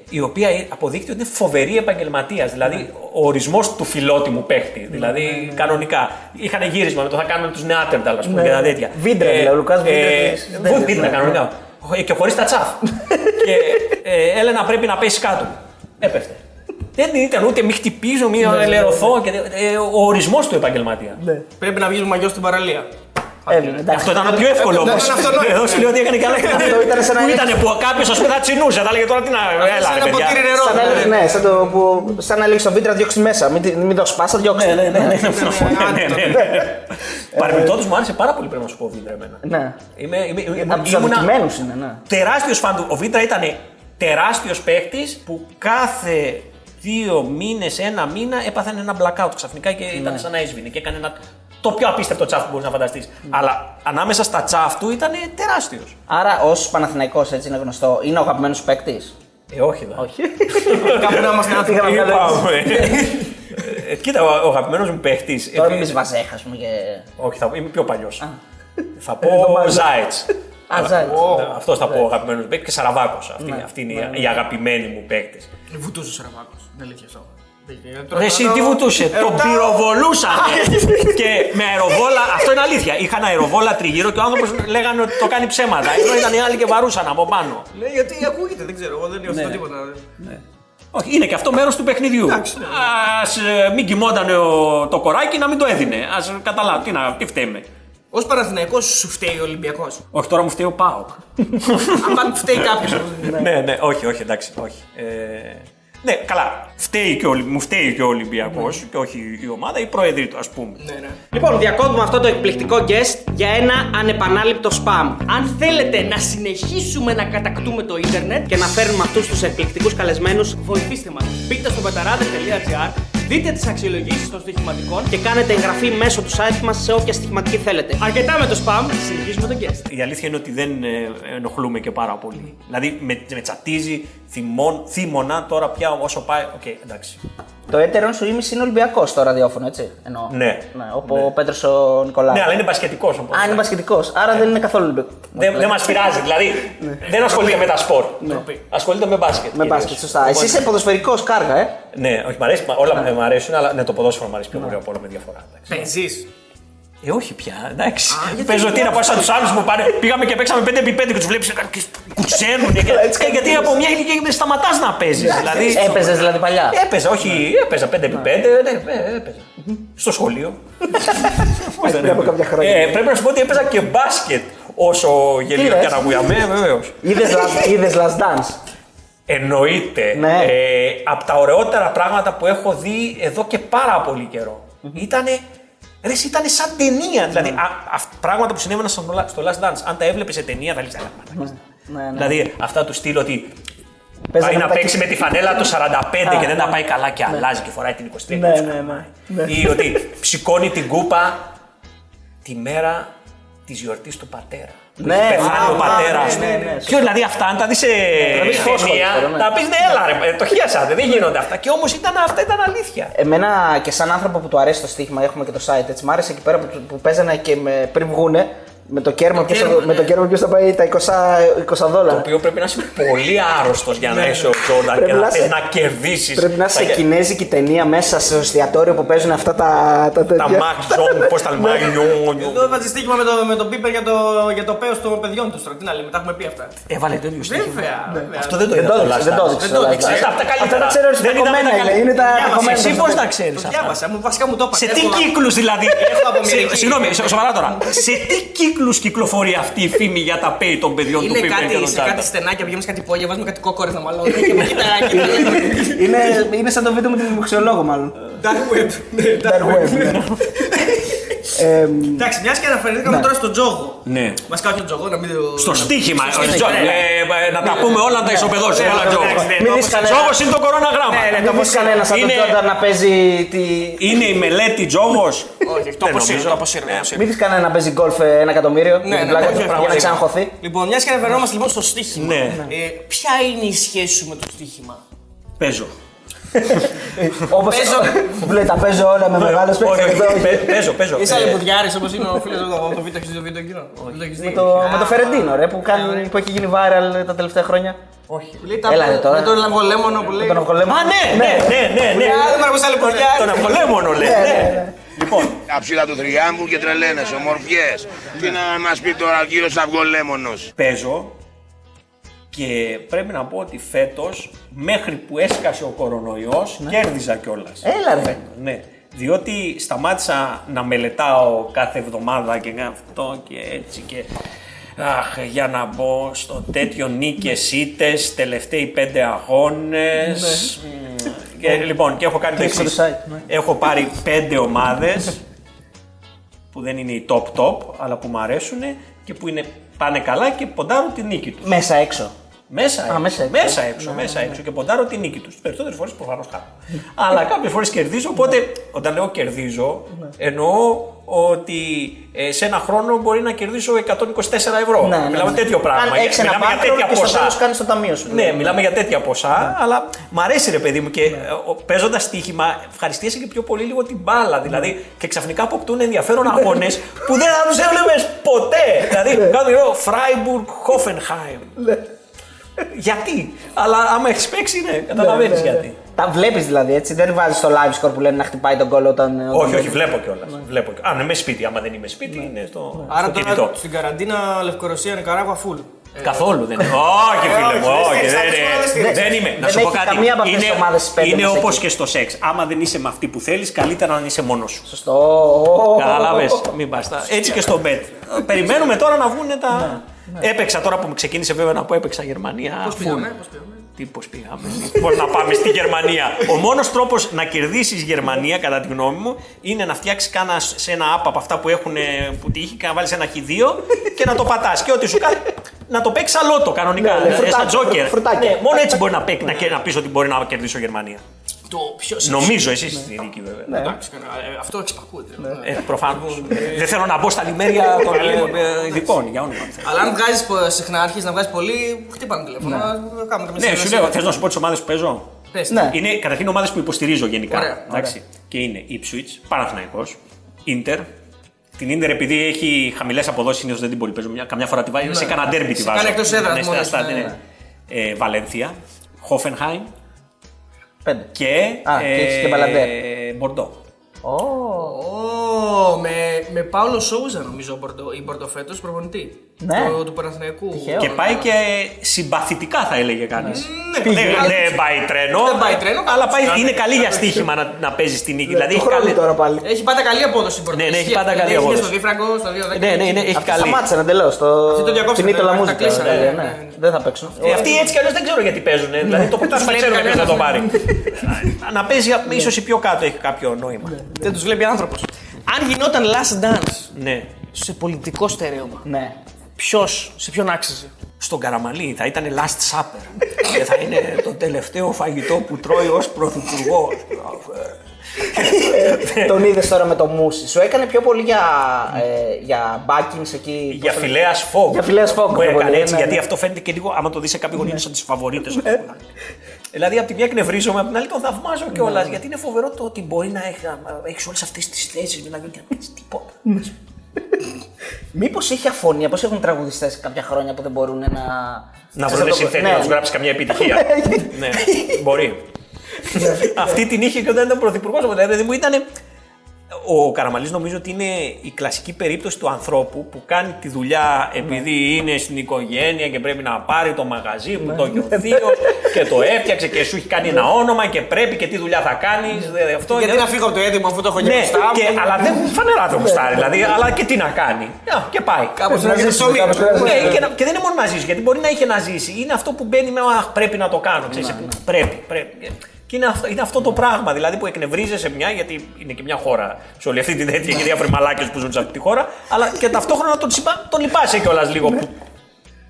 η οποία αποδείχτηκε ότι είναι φοβερή επαγγελματίας. Δηλαδή, ο ορισμός του φιλότιμου παίχτη. Δηλαδή, κανονικά. Είχαν γύρισμα με το θα κάνουμε τους Νεάτερνταλ, ας πούμε, Ναι. και τα τέτοια. Βίντρα, δηλαδή, ο Λουκάς Βίντρα της- ε, τέτοιας, Βίντρα, ναι. κανονικά. Ε, Και χωρίς τα τσαφ. και ε, Έλενα πρέπει να πέσει κάτω. Έπεφτε. Δεν ήταν ούτε μη χτυπήσω, μη ελερωθώ. Και, ε, ο ορισμός του επαγγελματίας. Ναι. Πρέπει να βγεις μαγιός στην παραλία. Ε, εντάξει. Αυτό ήταν το πιο εύκολο Ε, όμω. δεν ήταν αυτονόητο. Εδώ σου λέω ότι έκανε καλά. Αυτό ήταν σαν να Που είναι- ήταν που κάποιος ας πούμε θα τσινούσε. Θα έλεγε τώρα τι να. Έλα, Σαν ρε ένα παιδιά. ποτήρι νερό. Σαν να δηλαδή. έλεγε- ναι, σαν, το, που, σαν να λέγει στο βίντεο να διώξει μέσα. Μην, τη- μην το σπάσει, θα διώξει. Ναι, ναι, ναι. ναι, Παρεμπιπτόντως μου άρεσε πάρα πολύ πρέπει να σου πω ο Βίντρα εμένα. Ναι. Είμαι, είμαι, είμαι, Από του ήμουνα αδικημένου είναι, ναι. τεράστιος φαν του. Ο Βίντρα ήταν τεράστιος παίχτης που κάθε δύο μήνες, ένα μήνα έπαθαν ένα blackout ξαφνικά και ήταν σαν να έσβηνε και έκανε ένα. Το πιο απίστευτο τσάφ που μπορείς να φανταστείς. Αλλά ανάμεσα στα τσάφ του ήταν τεράστιος. Άρα, ως Παναθηναϊκός έτσι είναι γνωστό, είναι ο αγαπημένος παίκτης; Ε, όχι, δα. Όχι. Κάπου να είμαστε άνθρωποι. Είχαμε βγάλει- Είπαμε. Ε, Κοίτα, ο, ο αγαπημένος μου παίχτη. Τώρα μην πεις βαζέχα, ας πούμε. Και... Όχι, θα, είμαι πιο παλιός. Θα το πω μάθω. Ζάιτς. Α, Ζάιτς. Αυτός θα πω αγαπημένος μου παίκτης και Σαραβάκος. Αυτή, Ναι. αυτή είναι η- η αγαπημένη μου παίκτης. Βουτούσε ο Σαραβάκος. Δεν αλήθεια αυτό. Ρε, εσύ τι βουτούσε, τον πυροβολούσαν και με αεροβόλα. Αυτό είναι αλήθεια. Είχαν αεροβόλα τριγύρω και ο άνθρωπος λέγανε ότι το κάνει ψέματα. Ενώ ήταν οι άλλοι και βαρούσαν από πάνω. Λέει γιατί ακούγεται, δεν ξέρω. Εγώ δεν νιώθω τίποτα. Όχι, είναι και αυτό μέρος του παιχνιδιού. Α μην κοιμόταν ο- το κοράκι να μην το έδινε. Α καταλάβω, τι, να, τι φταίμε. Ω Παναθηναϊκός σου φταίει ο Ολυμπιακός; Όχι, τώρα μου φταίει ο Πάοκ. Αν πάντα φταίει κάποιος. ναι, ναι, όχι, όχι, εντάξει, όχι. Ε, ναι, καλά. Φταίει και ο, Ολυ- μου φταίει και ο Ολυμπιακός και όχι η ομάδα, η πρόεδρη του, ας πούμε. Ναι, ναι. Λοιπόν, διακόπτουμε αυτό το εκπληκτικό guest για ένα ανεπανάληπτο spam. Αν θέλετε να συνεχίσουμε να κατακτούμε το ίντερνετ, Και να φέρνουμε αυτούς τους εκπληκτικούς καλεσμένους βοηθήστε μας. Μπείτε στο πεταράδε.gr, δείτε τις αξιολογήσεις των στοιχηματικών και κάνετε εγγραφή μέσω του site μας σε όποια στοιχηματική θέλετε. Αρκετά με το spam, συνεχίζουμε τον guest. Η αλήθεια είναι ότι δεν ε, ενοχλούμε και πάρα πολύ. Δηλαδή με, με τσατίζει, θυμών, θύμωνα τώρα πια όσο πάει. Οκ, εντάξει. Το έτερον σου ήμισυ είναι Ολυμπιακός στο ραδιόφωνο, έτσι. Εννοώ. Ναι. όπου ο Πέτρος ο Νικολάου. Ναι, αλλά είναι μπασκετικός όμως. Α, είναι μπασκετικός. Άρα δεν είναι καθόλου Ολυμπιακός. Δεν, δεν μας πειράζει, δηλαδή δεν ασχολείται με τα σπορ. Ασχολείται με μπάσκετ. Με κυρίως. μπάσκετ, σωστά. Οπότε- Εσύ είσαι ποδοσφαιρικός κάργα, ε. Ναι, όχι, μ' αρέσει, μα- όλα μου αρέσουν, αλλά ναι, το ποδόσφαιρο μου αρέσει πιο πολύ από όλα με διαφορά. εντάξει. Παίζεις; Ε, όχι πια, εντάξει. Παίζω τι να πάω σαν τους άλλους που πάνε. Πήγαμε και παίξαμε 5x5 και τους βλέπεις και κουτσένουν. και- Ε, γιατί από μια ηλικία δεν σταματάς να παίζεις. Δηλαδή. Έπαιζες δηλαδή παλιά; Έπαιζα, όχι, έπαιζα 5x5, ναι, ε, έπαιζα. Στο σχολείο. Πώς δεν Πριν από έπαιζα. κάποια χρόνια. Ε, Πρέπει να σου πω ότι έπαιζα και μπάσκετ όσο γελίο λες; και αναγουιαμέ, βεβαίως. Είδες Last Dance; Εννοείται. Ναι. Ε, από τα ωραιότερα πράγματα που έχω δει εδώ και πάρα πολύ καιρό. Ήτανε, ρε, εσύ, ήτανε σαν ταινία. Δηλαδή, α, αυ- πράγματα που συνέβαιναν στο, στο Last Dance. Αν τα έβλεπες σε ταινία, θα λες, «Έλα, μαλάκας». Ναι, ναι. Δηλαδή, αυτά του στυλ ότι Παίζανε πάει να με τα παίξει κι- με τη φανέλα το 45 Α, και δεν ναι. τα πάει καλά και αλλάζει και φοράει την 23. Ναι, και ναι, σκαμάει. ναι. Ή ότι σηκώνει την κούπα τη μέρα της γιορτής του πατέρα. Που Ναι, έχει πεθάνει α, ο ναι, πατέρας. ναι, ναι, ναι, Ποιο δηλαδή αυτά, αν τα δεις σε τα δεις φόσφορο, ταινία, τώρα, ναι. θα πεις ναι, έλα ρε, ε, το χιάσατε, δεν γίνονται αυτά. Και όμως ήταν, αυτά ήταν αλήθεια. Εμένα και σαν άνθρωπο που του αρέσει το στοίχημα, έχουμε και το site έτσι. Μ' άρεσε εκεί πέρα που, που παίζανε και με, πριν βγούνε με το κέρμα ποιος θα- κέρμα, με το ναι. κέρμα ποιος θα πάει τα 20, 20 Το δόλαρα. οποίο πρέπει να είσαι πολύ άρρωστος για να είσαι ο Τζόρνταν Πρέπει και να να είσαι- θες να κερδίσεις. Πρέπει να είσαι σε κινέζικη ταινία μέσα στο εστιατόριο που παίζουν αυτά τα, τα τέτοια. Τα Mac Zone, πώς τα λμάει, Εδώ έβαζε στοίχημα με, το, με τον Πίπερ για το, για το πέος των παιδιών τους τώρα. Τι να λέμε, τα έχουμε πει αυτά. Έβαλε τέτοιο στοίχημα. Βέβαια. βέβαια. Αυτό δεν το Δεν είδα το στο έδειξες, Last δεν το Dance. έδειξες. Δεν το στο έδειξε. Last Dance. Αυτά τα καλύτερα. Αυτά τα ξέρω Δεν στα είδαμε κομμένα τα είναι. καλύτερα. Είναι τα Διάβασε, κομμένα. Εσύ πώς τα ξέρεις Το αυτά; διάβασα, μου, βασικά μου το είπα. Σε τι Έχω- κύκλους δηλαδή; Έχω από σε- μερική. Συγγνώμη, σο- σοβαρά τώρα. Σε τι κύκλου κυκλοφορεί αυτή η φήμη για τα πέι των παιδιών του Είναι Πίπερ και κάτι, των σε κάτι Τζάρτα. στενάκια, βγαίνουμε σε κάτι πόδια, βάζουμε κάτι κόκορες να μαλώνουν και με κοιτάει. Είναι, είναι σαν το βίντεο με την δημοξιολόγο μάλλον. Dark web. Ναι, Dark web. ναι. Ε, Εντάξει, μιας και αναφερθήκαμε τώρα στον τζόγο. Ναι. Βασικά όχι τον τζόγο, να μην το. Στο στοίχημα. Στο ε, στοίχημα, Τζο- ναι. ε, ε, Να τα πούμε όλα να τα ισοπεδώσουμε. Ναι, Όλα ναι, τζόγο. ναι, ναι. Μην δεις κανένα- Τζόγος είναι το κοροναγράμμα. Ναι, ναι, Δεν δεις κανένα σαν τον Είναι- Τζόρνταν να παίζει τη... Είναι η μελέτη τζόγος. Όχι, το αποσύρω, το αποσύρω. το αποσύρω. Μην δεις κανένα να παίζει γκολφ ε, ένα εκατομμύριο Ναι, για την ναι, πλάκα όχι, του, όχι, για να όχι. ξαναχωθεί. Λοιπόν, μιας και αναφερόμαστε λοιπόν στο στοίχημα. Ναι. Ε, ποια είναι η σχέση σου με το στοίχημα; Παίζω. Όπως Παίζω. που λέει τα παίζω όλα με μεγάλες Όχι, όχι, παίκτες. παι- Παίζω, παίζω. Είσαι Ε, αλεπουδιάρη όπως είναι ο φίλος από το βίντεο το βίντεο εκείνο; Δεν το έχεις δει; Με το, με το Φερεντίνο ρε που, κάνει, που έχει γίνει viral τα τελευταία χρόνια. Όχι. Που λέει τα- Έλα, ρε, τώρα. Με τον λαμπολέμονο που λέει. Με τον Αυγολέμο. Α, ναι, ναι, ναι, ναι, ναι. Α, δεν μ' αρέσει αλεπουδιάρη. Τον Αυγολέμονο λέει. Ναι, ναι. ναι, ναι. Λοιπόν, Τα ψήλα του θριάμβου και τρελαίνες, ομορφιές. Τι να μας πει τώρα ο κύριος Αυγολέμονος. παίζω και πρέπει να πω ότι φέτος μέχρι που έσκασε ο κορονοϊός κέρδιζα κιόλας. Έλα ρε. Ναι, διότι σταμάτησα να μελετάω κάθε εβδομάδα και αυτό και έτσι και Αχ, για να μπω στο τέτοιο νίκες ήτες, τελευταίοι πέντε αγώνες. Μμμ. Και, λοιπόν, και έχω κάνει το Κλείσω εξής. το site, ναι. Έχω πάρει πέντε ομάδες που δεν είναι οι top top, αλλά που μου αρέσουν και που είναι, πάνε καλά και ποντάρω τη νίκη τους. Μέσα έξω. Μέσα, έξω, μέσα μέσα έξω. έξω, μέσα έξω, και ποντάρω τη νίκη τους. Τι περισσότερες φορές προφανώς χάνω. Αλλά κάποιες φορές κερδίζω. Οπότε όταν λέω κερδίζω, εννοώ ότι ε, σε ένα χρόνο μπορεί να κερδίσω 124 ευρώ. Ναι, ναι, Μιλάμε ναι. τέτοιο πράγμα. Κάνε- έχεις ένα Μιλάμε για bankroll τέτοια και στο ποσά. τέλος κάνεις το ταμείο σου. Ναι, μιλάμε για τέτοια ποσά, αλλά μ' αρέσει ρε παιδί μου και παίζοντας στοίχημα, ευχαριστίεσαι και πιο πολύ λίγο την μπάλα. Δηλαδή και ξαφνικά αποκτούν ενδιαφέρον αγώνες που δεν θα του έβλεπες ποτέ. δηλαδή κάνω εγώ Φράιμπουργκ, Χόφενχάιμ. Γιατί, αλλά άμα έχεις παίξει, ναι, καταλαβαίνεις Ναι, ναι, ναι. γιατί. Τα βλέπεις δηλαδή έτσι, δεν βάζεις στο live score που λένε να χτυπάει τον κόλλο όταν. Όχι, όταν- όχι, βλέπω κιόλας. Αν είμαι σπίτι, άμα δεν είμαι σπίτι, είναι στο, Άρα στο τώρα κινητό. στην καραντίνα Λευκορωσία Νικαράγουα full. Καθόλου δεν είναι. Όχι, φίλε μου, όχι. δεν δεν έχεις είναι. ποδοσφαίρι. Δεν είμαι. Να δεν σου πω έχει κάτι. καμία από αυτές τις Είναι, ομάδες τις πέντε είναι μέσα όπως εκεί. και στο σεξ. Άμα δεν είσαι με αυτή που θέλεις, καλύτερα να είσαι μόνος σου. Σωστό. Κατάλαβε. Μην πας. Έτσι και στο bet. Περιμένουμε τώρα να βγουν τα. Έπαιξα τώρα που μου ξεκίνησε βέβαια να πω έπαιξα Γερμανία. Πώς full. πήγαμε, πώς πήγαμε; Τι πώς πήγαμε; Πώ να πάμε στη Γερμανία. Ο μόνος τρόπος να κερδίσεις Γερμανία, κατά τη γνώμη μου, είναι να φτιάξεις κάνα σε ένα app από αυτά που έχουν που τύχει και να βάλεις ένα χ2 και να το πατάς. Και ό,τι σου κάνει. Να το παίξεις αλότο κανονικά. Ναι, ναι, ε, σαν φρουτάκι, τζόκερ. φρουτάκι. Ναι, μόνο έτσι μπορεί να, παίξει, να, να πεις ότι μπορεί να κερδίσει η Γερμανία. Το πιο Νομίζω εσύ στη δίκη βέβαια. Εντάξει, κανένα- ε, αυτό εξυπακούεται. Ε, Προφανώς. Δεν θέλω να μπω στα λιμέρια των ε, ε, ειδικών για όνομα. του Θεού. Αλλά αν βγάζεις συχνά, αρχίζεις να βγάζεις πολύ, χτύπανε τηλέφωνο. να Κάνουμε καμία Ναι, σου λέω, θες να σου πω τις ομάδες που παίζω; Πες. Ναι. Είναι καταρχήν ομάδες που υποστηρίζω γενικά. Ωραία, εντάξει. Και είναι Ipswich, Παναθηναϊκός, Ίντερ. Την Ίντερ επειδή έχει χαμηλές αποδόσεις, συνήθως δεν την πολύ παίζω. Μια- Καμιά φορά τη βάζω. Σε κανένα ντέρμπι τη Σε βάζω. κάνα εκτός έδρας Ναι, Πέντε. και. Α, και έχεις και Μπαλαντέρ. Μπορντό. Ω, Ω, με, με Πάολο Σόουζα νομίζω ο Μπορντο- η Μπορντο φέτο προπονητή. Ναι. Το, του Παναθηναϊκού. Τυχαίο. Και πάει και συμπαθητικά θα έλεγε κανείς. Ναι, Δεν, πήγε. δεν πάει τρένο. Δεν πάει τρένο, Αλλά πάει, κάτσε. είναι καλή για στοίχημα να, να παίζει στην νίκη. δηλαδή του έχει χρόνου καλή. τώρα πάλι. Έχει πάντα καλή απόδοση η Μπορντο. Ναι, ναι, έχει Ισχύει πάντα αυτό. καλή Δηλαδή, απόδοση. Στο δίφραγκο, στο 2 Ναι, ναι, ναι, έχει Αυτοί καλή. σταμάτησαν εντελώς. Το... το διακόψανε, Finito la τα musica. κλείσανε, δηλαδή, ναι, ναι. ναι. Δεν θα παίξουν. Ε, αυτοί έτσι κι αλλιώς δεν ξέρω γιατί παίζουν. Δηλαδή το πρωτάθλημα βλέπει ξέρουμε ποιος θα το πάρει. κανένας. Να παίζει ίσως η πιο κάτω έχει κάποιο νόημα. Δεν τους βλέπει άνθρωπος. Αν γινόταν last dance Ναι. σε πολιτικό στερέωμα, Ναι. ποιος, σε ποιον άξιζε; Στον Καραμαλή θα ήταν last supper. και θα είναι το τελευταίο φαγητό που τρώει ως πρωθυπουργό. Τον είδες τώρα με το μουσι. Σου έκανε πιο πολύ για, ε, για backings εκεί. Για πώς το- φιλέας φόγκ. Για φιλέας φόγκ, Που έκανε πολύ, έτσι, ναι, γιατί ναι. αυτό φαίνεται και λίγο, άμα το δεις σε κάποιο γονεί, είναι σαν τις φαβορίτες. Δηλαδή, από τη μια εκνευρίζομαι, από την άλλη τον θαυμάζω κιόλας. Γιατί είναι φοβερό το ότι μπορεί να έχεις όλες αυτές τις θέσεις δηλαδή, και να πει τίποτα. Μήπως είχε αφωνία, πώ έχουν τραγουδιστές κάποια χρόνια που δεν μπορούν να. Να Ξέρεις, βρουν το- συνθέτη ναι, να τους γράψεις καμιά επιτυχία. ναι, μπορεί. Αυτή την είχε και όταν ήταν πρωθυπουργός. Δηλαδή μου ήταν. Ο Καραμαλής νομίζω ότι είναι η κλασική περίπτωση του ανθρώπου που κάνει τη δουλειά επειδή είναι στην οικογένεια και πρέπει να πάρει το μαγαζί που το έχει ο θείος και το έφτιαξε και σου έχει κάνει ένα όνομα και πρέπει και τι δουλειά θα κάνεις. Αυτό Γιατί να φύγω από το έτοιμο αφού το έχω ναι, γυρίσει στα και, αλλά δεν φανερά δεν γουστάρει. Δηλαδή, αλλά και τι να κάνει. Α, και πάει. Κάπως να να ζήσει, ζήσει κάπως να ζήσει. Ναι, και, να- και δεν είναι μόνο να ζήσει, γιατί μπορεί να είχε να ζήσει. Είναι αυτό που μπαίνει με «Αχ, πρέπει να το κάνω. Ξέρεις, Πρέπει, πρέπει. Και είναι αυτό, είναι αυτό το πράγμα, δηλαδή που εκνευρίζεσαι μια, γιατί είναι και μια χώρα σε όλη αυτή τη τέτοια και διάφοροι μαλάκες που ζουν σε αυτή τη χώρα, αλλά και ταυτόχρονα τον, συμπα... τον λυπάσαι κιόλας λίγο που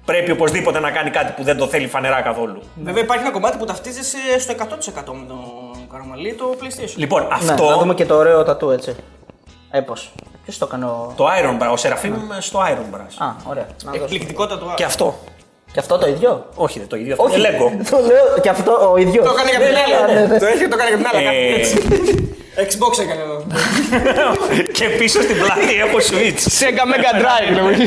πρέπει οπωσδήποτε να κάνει κάτι που δεν το θέλει φανερά καθόλου. Βέβαια υπάρχει ένα κομμάτι που ταυτίζεσαι στο 100% με τον Καραμαλή, το PlayStation. Λοιπόν, Ναι, αυτό να δούμε και το ωραίο τατού έτσι. Έπω. Ποιος το έκανε ο. το Iron Bra, ο Σεραφείμ στο Iron Bra. Α, ωραία. Να δώσω. Εκπληκτικότατο Και αυτό. Και αυτό το ίδιο; Όχι, δεν το ίδιο. Αυτό είναι Lego. Το λέω και αυτό ο ίδιος. Το έκανε για την άλλη. Το έχει το έκανε για την άλλη. Ε, κάτι έτσι. Xbox έκανε εδώ. και πίσω στην πλάτη έχω Switch. Sega Mega Drive νομίζω.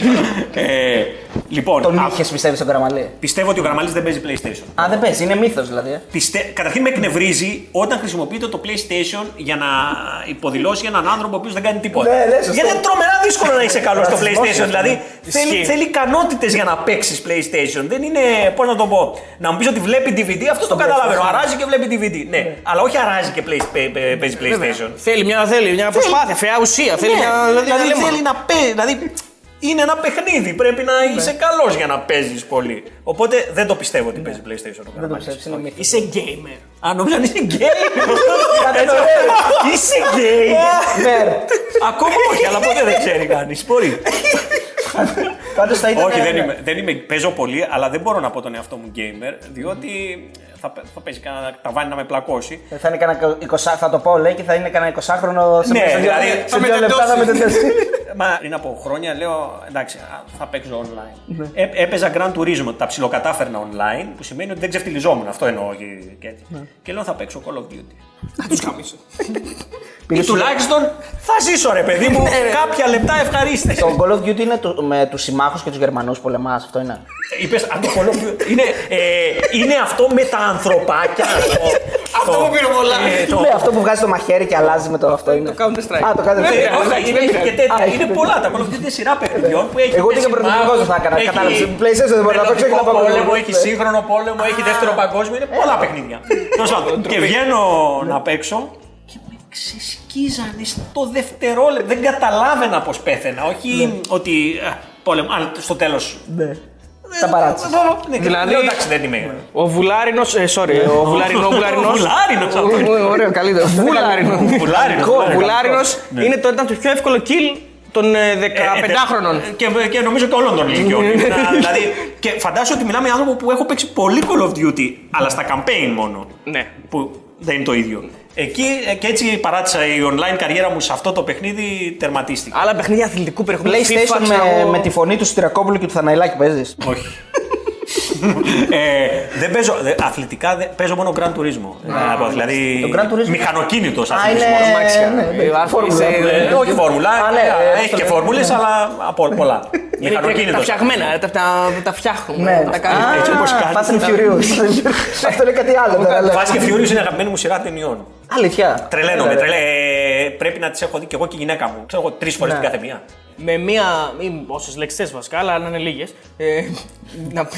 Ε, λοιπόν, Τον α, είχες πιστεύεις στον Καραμαλή; πιστεύω ότι ο Γραμμαλής δεν παίζει PlayStation. Α, δεν παίζει, είναι μύθος δηλαδή. ε. Πιστε... Καταρχήν με εκνευρίζει όταν χρησιμοποιείτε το PlayStation για να υποδηλώσει έναν άνθρωπο ο οποίος δεν κάνει τίποτα. Ναι, ναι, σωστό. Γιατί είναι τρομερά δύσκολο να είσαι καλό στο Ρατσισμός PlayStation. αυτό. Δηλαδή θέλει, Ισχύει. θέλει ικανότητες για να παίξεις PlayStation. Δεν είναι, πώς να το πω, να μου πεις ότι βλέπει DVD, αυτό το καταλαβαίνω. Αράζει και βλέπει DVD. Ναι, αλλά όχι αράζει και play- παι- παι- παίζει PlayStation. Θέλει μια, θέλει μια προσπάθεια, φαιά ουσία. Θέλει Ναι, μια. δηλαδή, ένα λέμμα. θέλει να παίζει. Δηλαδή είναι ένα παιχνίδι. Πρέπει να είσαι καλός για να παίζεις πολύ. Οπότε δεν το πιστεύω ότι παίζει PlayStation. ο Δεν το Καραμαλής. πιστεύεις, είναι μύθος. Είσαι gamer. Α, νομίζω αν είσαι γκέι. Κάτι ωραίο. Είσαι γκέι. Ναι, Ακόμα όχι, αλλά ποτέ δεν ξέρει κανείς. Μπορεί. πάντως θα ήταν. όχι, δεν είμαι, δεν είμαι. Παίζω πολύ, αλλά δεν μπορώ να πω τον εαυτό μου gamer, διότι θα, θα παίζει κανένα ταβάνι να με πλακώσει. Θα είναι κανένα 20, θα το πω λέει και θα είναι κανένα 20χρονο σε Ναι, μέσα σε δύο- δηλαδή, σε θα δύο λεπτά θα μετεντώσει. μετεντώσει. Μα πριν από χρόνια λέω εντάξει, α, θα παίξω online. Ε, έπαιζα Grand Turismo, τα ψιλοκατάφερνα online, που σημαίνει ότι δεν ξεφτυλιζόμουν. Αυτό εννοώ και, και έτσι. Και λέω θα παίξω Call of Duty. Θα τους καμίσω. Ή τουλάχιστον θα ζήσω ρε παιδί μου κάποια λεπτά ευχαρίστηση. Το Call of Duty είναι του- με τους συμμάχους και τους Γερμανούς πολεμά, αυτό είναι. Είπες αυτό το Call of Duty. Είναι, ε, είναι αυτό με τα ανθρωπάκια. το- Αυτό το- που πυροβολάει. ε, το- Ναι, αυτό που βγάζει το μαχαίρι και αλλάζει με το αυτό είναι. Το Counter Strike. Α, το Counter Ναι, Strike. Ε, όχι, είναι, και τέτοια. Α, έχει είναι είναι πολλά. Τα Call of Duty είναι σειρά παιχνιδιών που έχει. Εγώ ούτε και πέσει πρωτοτυπικός μάγος, δεν θα έκανα, έχει κατάλαβες. PlayStation δεν μπορεί να παίξει, έχει να μελλοντικό πάω πόλεμο, εγώ. έχει σύγχρονο πόλεμο, έχει δεύτερο παγκόσμιο. Είναι πολλά παιχνίδια. Τέλος πάντων, Και βγαίνω να παίξω και με ξεσκίζανε στο δευτερόλεπτο. Δεν καταλάβαινα πώς πέθαινα. Όχι ότι. α, Πόλεμο, αλλά στο τέλος. Ναι. Τα παράτησε. Ναι, Δηλαδή- δηλαδή, εντάξει, δεν είμαι. Ο Βουλάρινο. Ε, sorry, ο Βουλάρινο. Ο Βουλάρινος αυτό είναι. Ωραίο, καλύτερο. Βουλάρινο. Βουλάρινος, Ο Βουλάρινος. Βουλάρινο Ναι. είναι το, ήταν το πιο εύκολο kill των ε, 15χρονων. Ε, Και, και νομίζω και όλων των ηλικιών. Να- δηλαδή, και φαντάζομαι ότι μιλάμε για άνθρωπο που έχω παίξει πολύ Call of Duty, αλλά στα campaign μόνο. Ναι. Που δεν είναι το ίδιο. Εκεί ε, και έτσι παράτησα η online καριέρα μου σε αυτό το παιχνίδι τερματίστηκε. Άλλα παιχνίδια αθλητικού περιεχομένου. PlayStation FIFA, ξέρω με, εγώ. με τη φωνή του Στυρακόπουλου και του Θαναϊλάκη παίζεις. Όχι. Ε, δεν παίζω, δε- αθλητικά δεν, παίζω μόνο Grand Turismo. Να πω, δηλαδή Το Gran Turismo. μηχανοκίνητος Α, αθλητισμός. είναι. αμάξια. ναι, ναι, Ε, φόρμουλα. είσαι- Ε, όχι φόρμουλα, Α, ναι, ε, ε, έχει το και λέω. φόρμουλες, αλλά από πολλά. Είναι και τα Μηχανοκίνητος. φτιαγμένα, τα, τα, τα φτιάχνουν. Ναι. Τα κάνουν. έτσι όπως κάνεις. Fast and Furious. Αυτό είναι κάτι άλλο. τώρα, αλλά- Fast και Furious είναι αγαπημένη μου σειρά ταινιών. Αλήθεια. Τρελαίνομαι, Έλα, ρε. τρελέ. ε, Πρέπει να τις έχω δει και εγώ και η γυναίκα μου. Ξέρω εγώ τρεις φορές Ναι. την κάθε μία. Με μία. ή όσες λέξεις βασικά, αλλά να είναι λίγες. Ε, να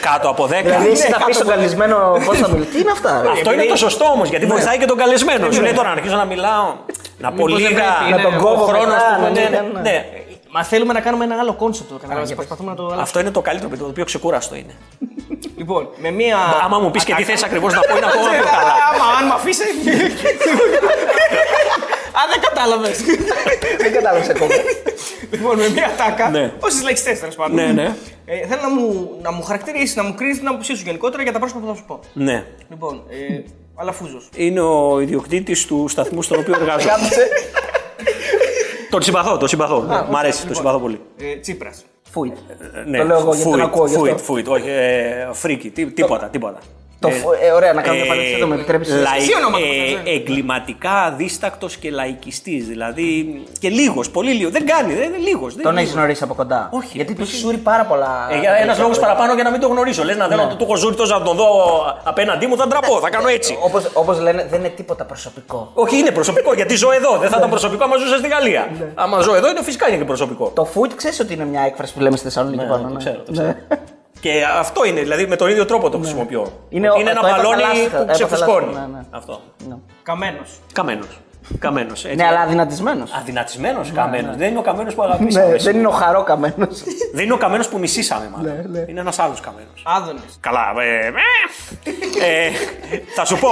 Κάτω από 10. Δηλαδή, εσύ Ναι, θα πεις κάτω στον καλεσμένο πώς θα μιλήσει. Τι είναι αυτά. ρε; Αυτό είναι το σωστό όμως γιατί βοηθάει και τον καλεσμένο. Σου λέει τώρα να αρχίσω να μιλάω. Να πω Μήπως δεν λίγα. πρέπει, Να είναι τον ο κόβω χρόνο μετά, του. να ναι, ναι, ναι, ναι. ναι. Μα θέλουμε να κάνουμε ένα άλλο concept εδώ. Καταλάβεις, προσπαθούμε να το αλλάξουμε. Αυτό είναι το καλύτερο παιδί, το οποίο ξεκούραστο είναι. Λοιπόν, με μία. Άμα μου πεις και τι θες ακριβώς να πω, είναι ακόμα πιο καλά. Άμα, αν με αφήσει. Αν δεν κατάλαβες. Δεν κατάλαβες ακόμα. Λοιπόν, με μία ατάκα. Ναι. Όσες λέξεις θες, τέλος πάντων. Ναι, ναι. Ε, θέλω να μου, να μου χαρακτηρίσεις, να μου κρίνεις την άποψή σου γενικότερα για τα πρόσωπα που θα σου πω. Ναι. Λοιπόν, ε, Αλαφούζος. Είναι ο ιδιοκτήτης του σταθμού στον οποίο εργάζομαι. Κάτσε. Τον συμπαθώ, τον συμπαθώ. Μ' αρέσει, τον συμπαθώ πολύ. Ε, Τσίπρας. Φούιτ. Ναι, Το λέω εγώ γιατί τον φουιτ, ακούω γι' φουιτ, αυτό. φουιτ, όχι, ε, φρίκη, τί- τίποτα, τίποτα. Το Ε, φου- ε, Ωραία, να κάνω μια παρένθεση, το με επιτρέπεις. λαϊ- Εσύ ονόματα ε, που θες, ναι. εγκληματικά αδίστακτος και λαϊκιστής. Δηλαδή και λίγος, πολύ λίγος. Δεν κάνει, δεν είναι λίγος. Τον έχεις γνωρίσει από κοντά. Όχι, Γιατί ρε, τους παιδί. σούρει πάρα πολλά. Ε, για ένας λόγος παραπάνω για να μην το γνωρίσω. Λες να θέλω να του έχω ζούρι τόσο να τον δω απέναντί μου, θα ντραπώ, θα κάνω έτσι. Όπως λένε, δεν είναι τίποτα προσωπικό. Όχι, είναι προσωπικό γιατί ζω εδώ. Δεν θα ήταν προσωπικό άμα ζούσα στη Γαλλία. Άμα ζω εδώ είναι φυσικά είναι και προσωπικό. Το food ξέρεις ότι είναι μια έκφραση που λέμε στη Θεσσαλονίκη πάνω. το ναι. ξέρω, το Ναι. ξέρω. Και αυτό είναι, δηλαδή με τον ίδιο τρόπο το χρησιμοποιώ. Είναι Ότι ο- είναι ένα το έπαθα μπαλόνι λάστιχα, που έπαθα ξεφουσκώνει. λάστιχα, ναι, ναι. Αυτό. Καμένος. Καμένος. Καμένος. Ναι, αλλά αδυνατισμένος. Αδυνατισμένος καμένος. Δεν είναι ο καμένος που αγαπήσαμε. Ναι, εσύ. δεν είναι ο χαρό καμένος. Δεν είναι ο καμένος που μισήσαμε, μάλλον. Ναι, ναι. Είναι ένας άλλος καμένος. Άδωνε. Καλά. Ε, ε, ε, θα σου πω.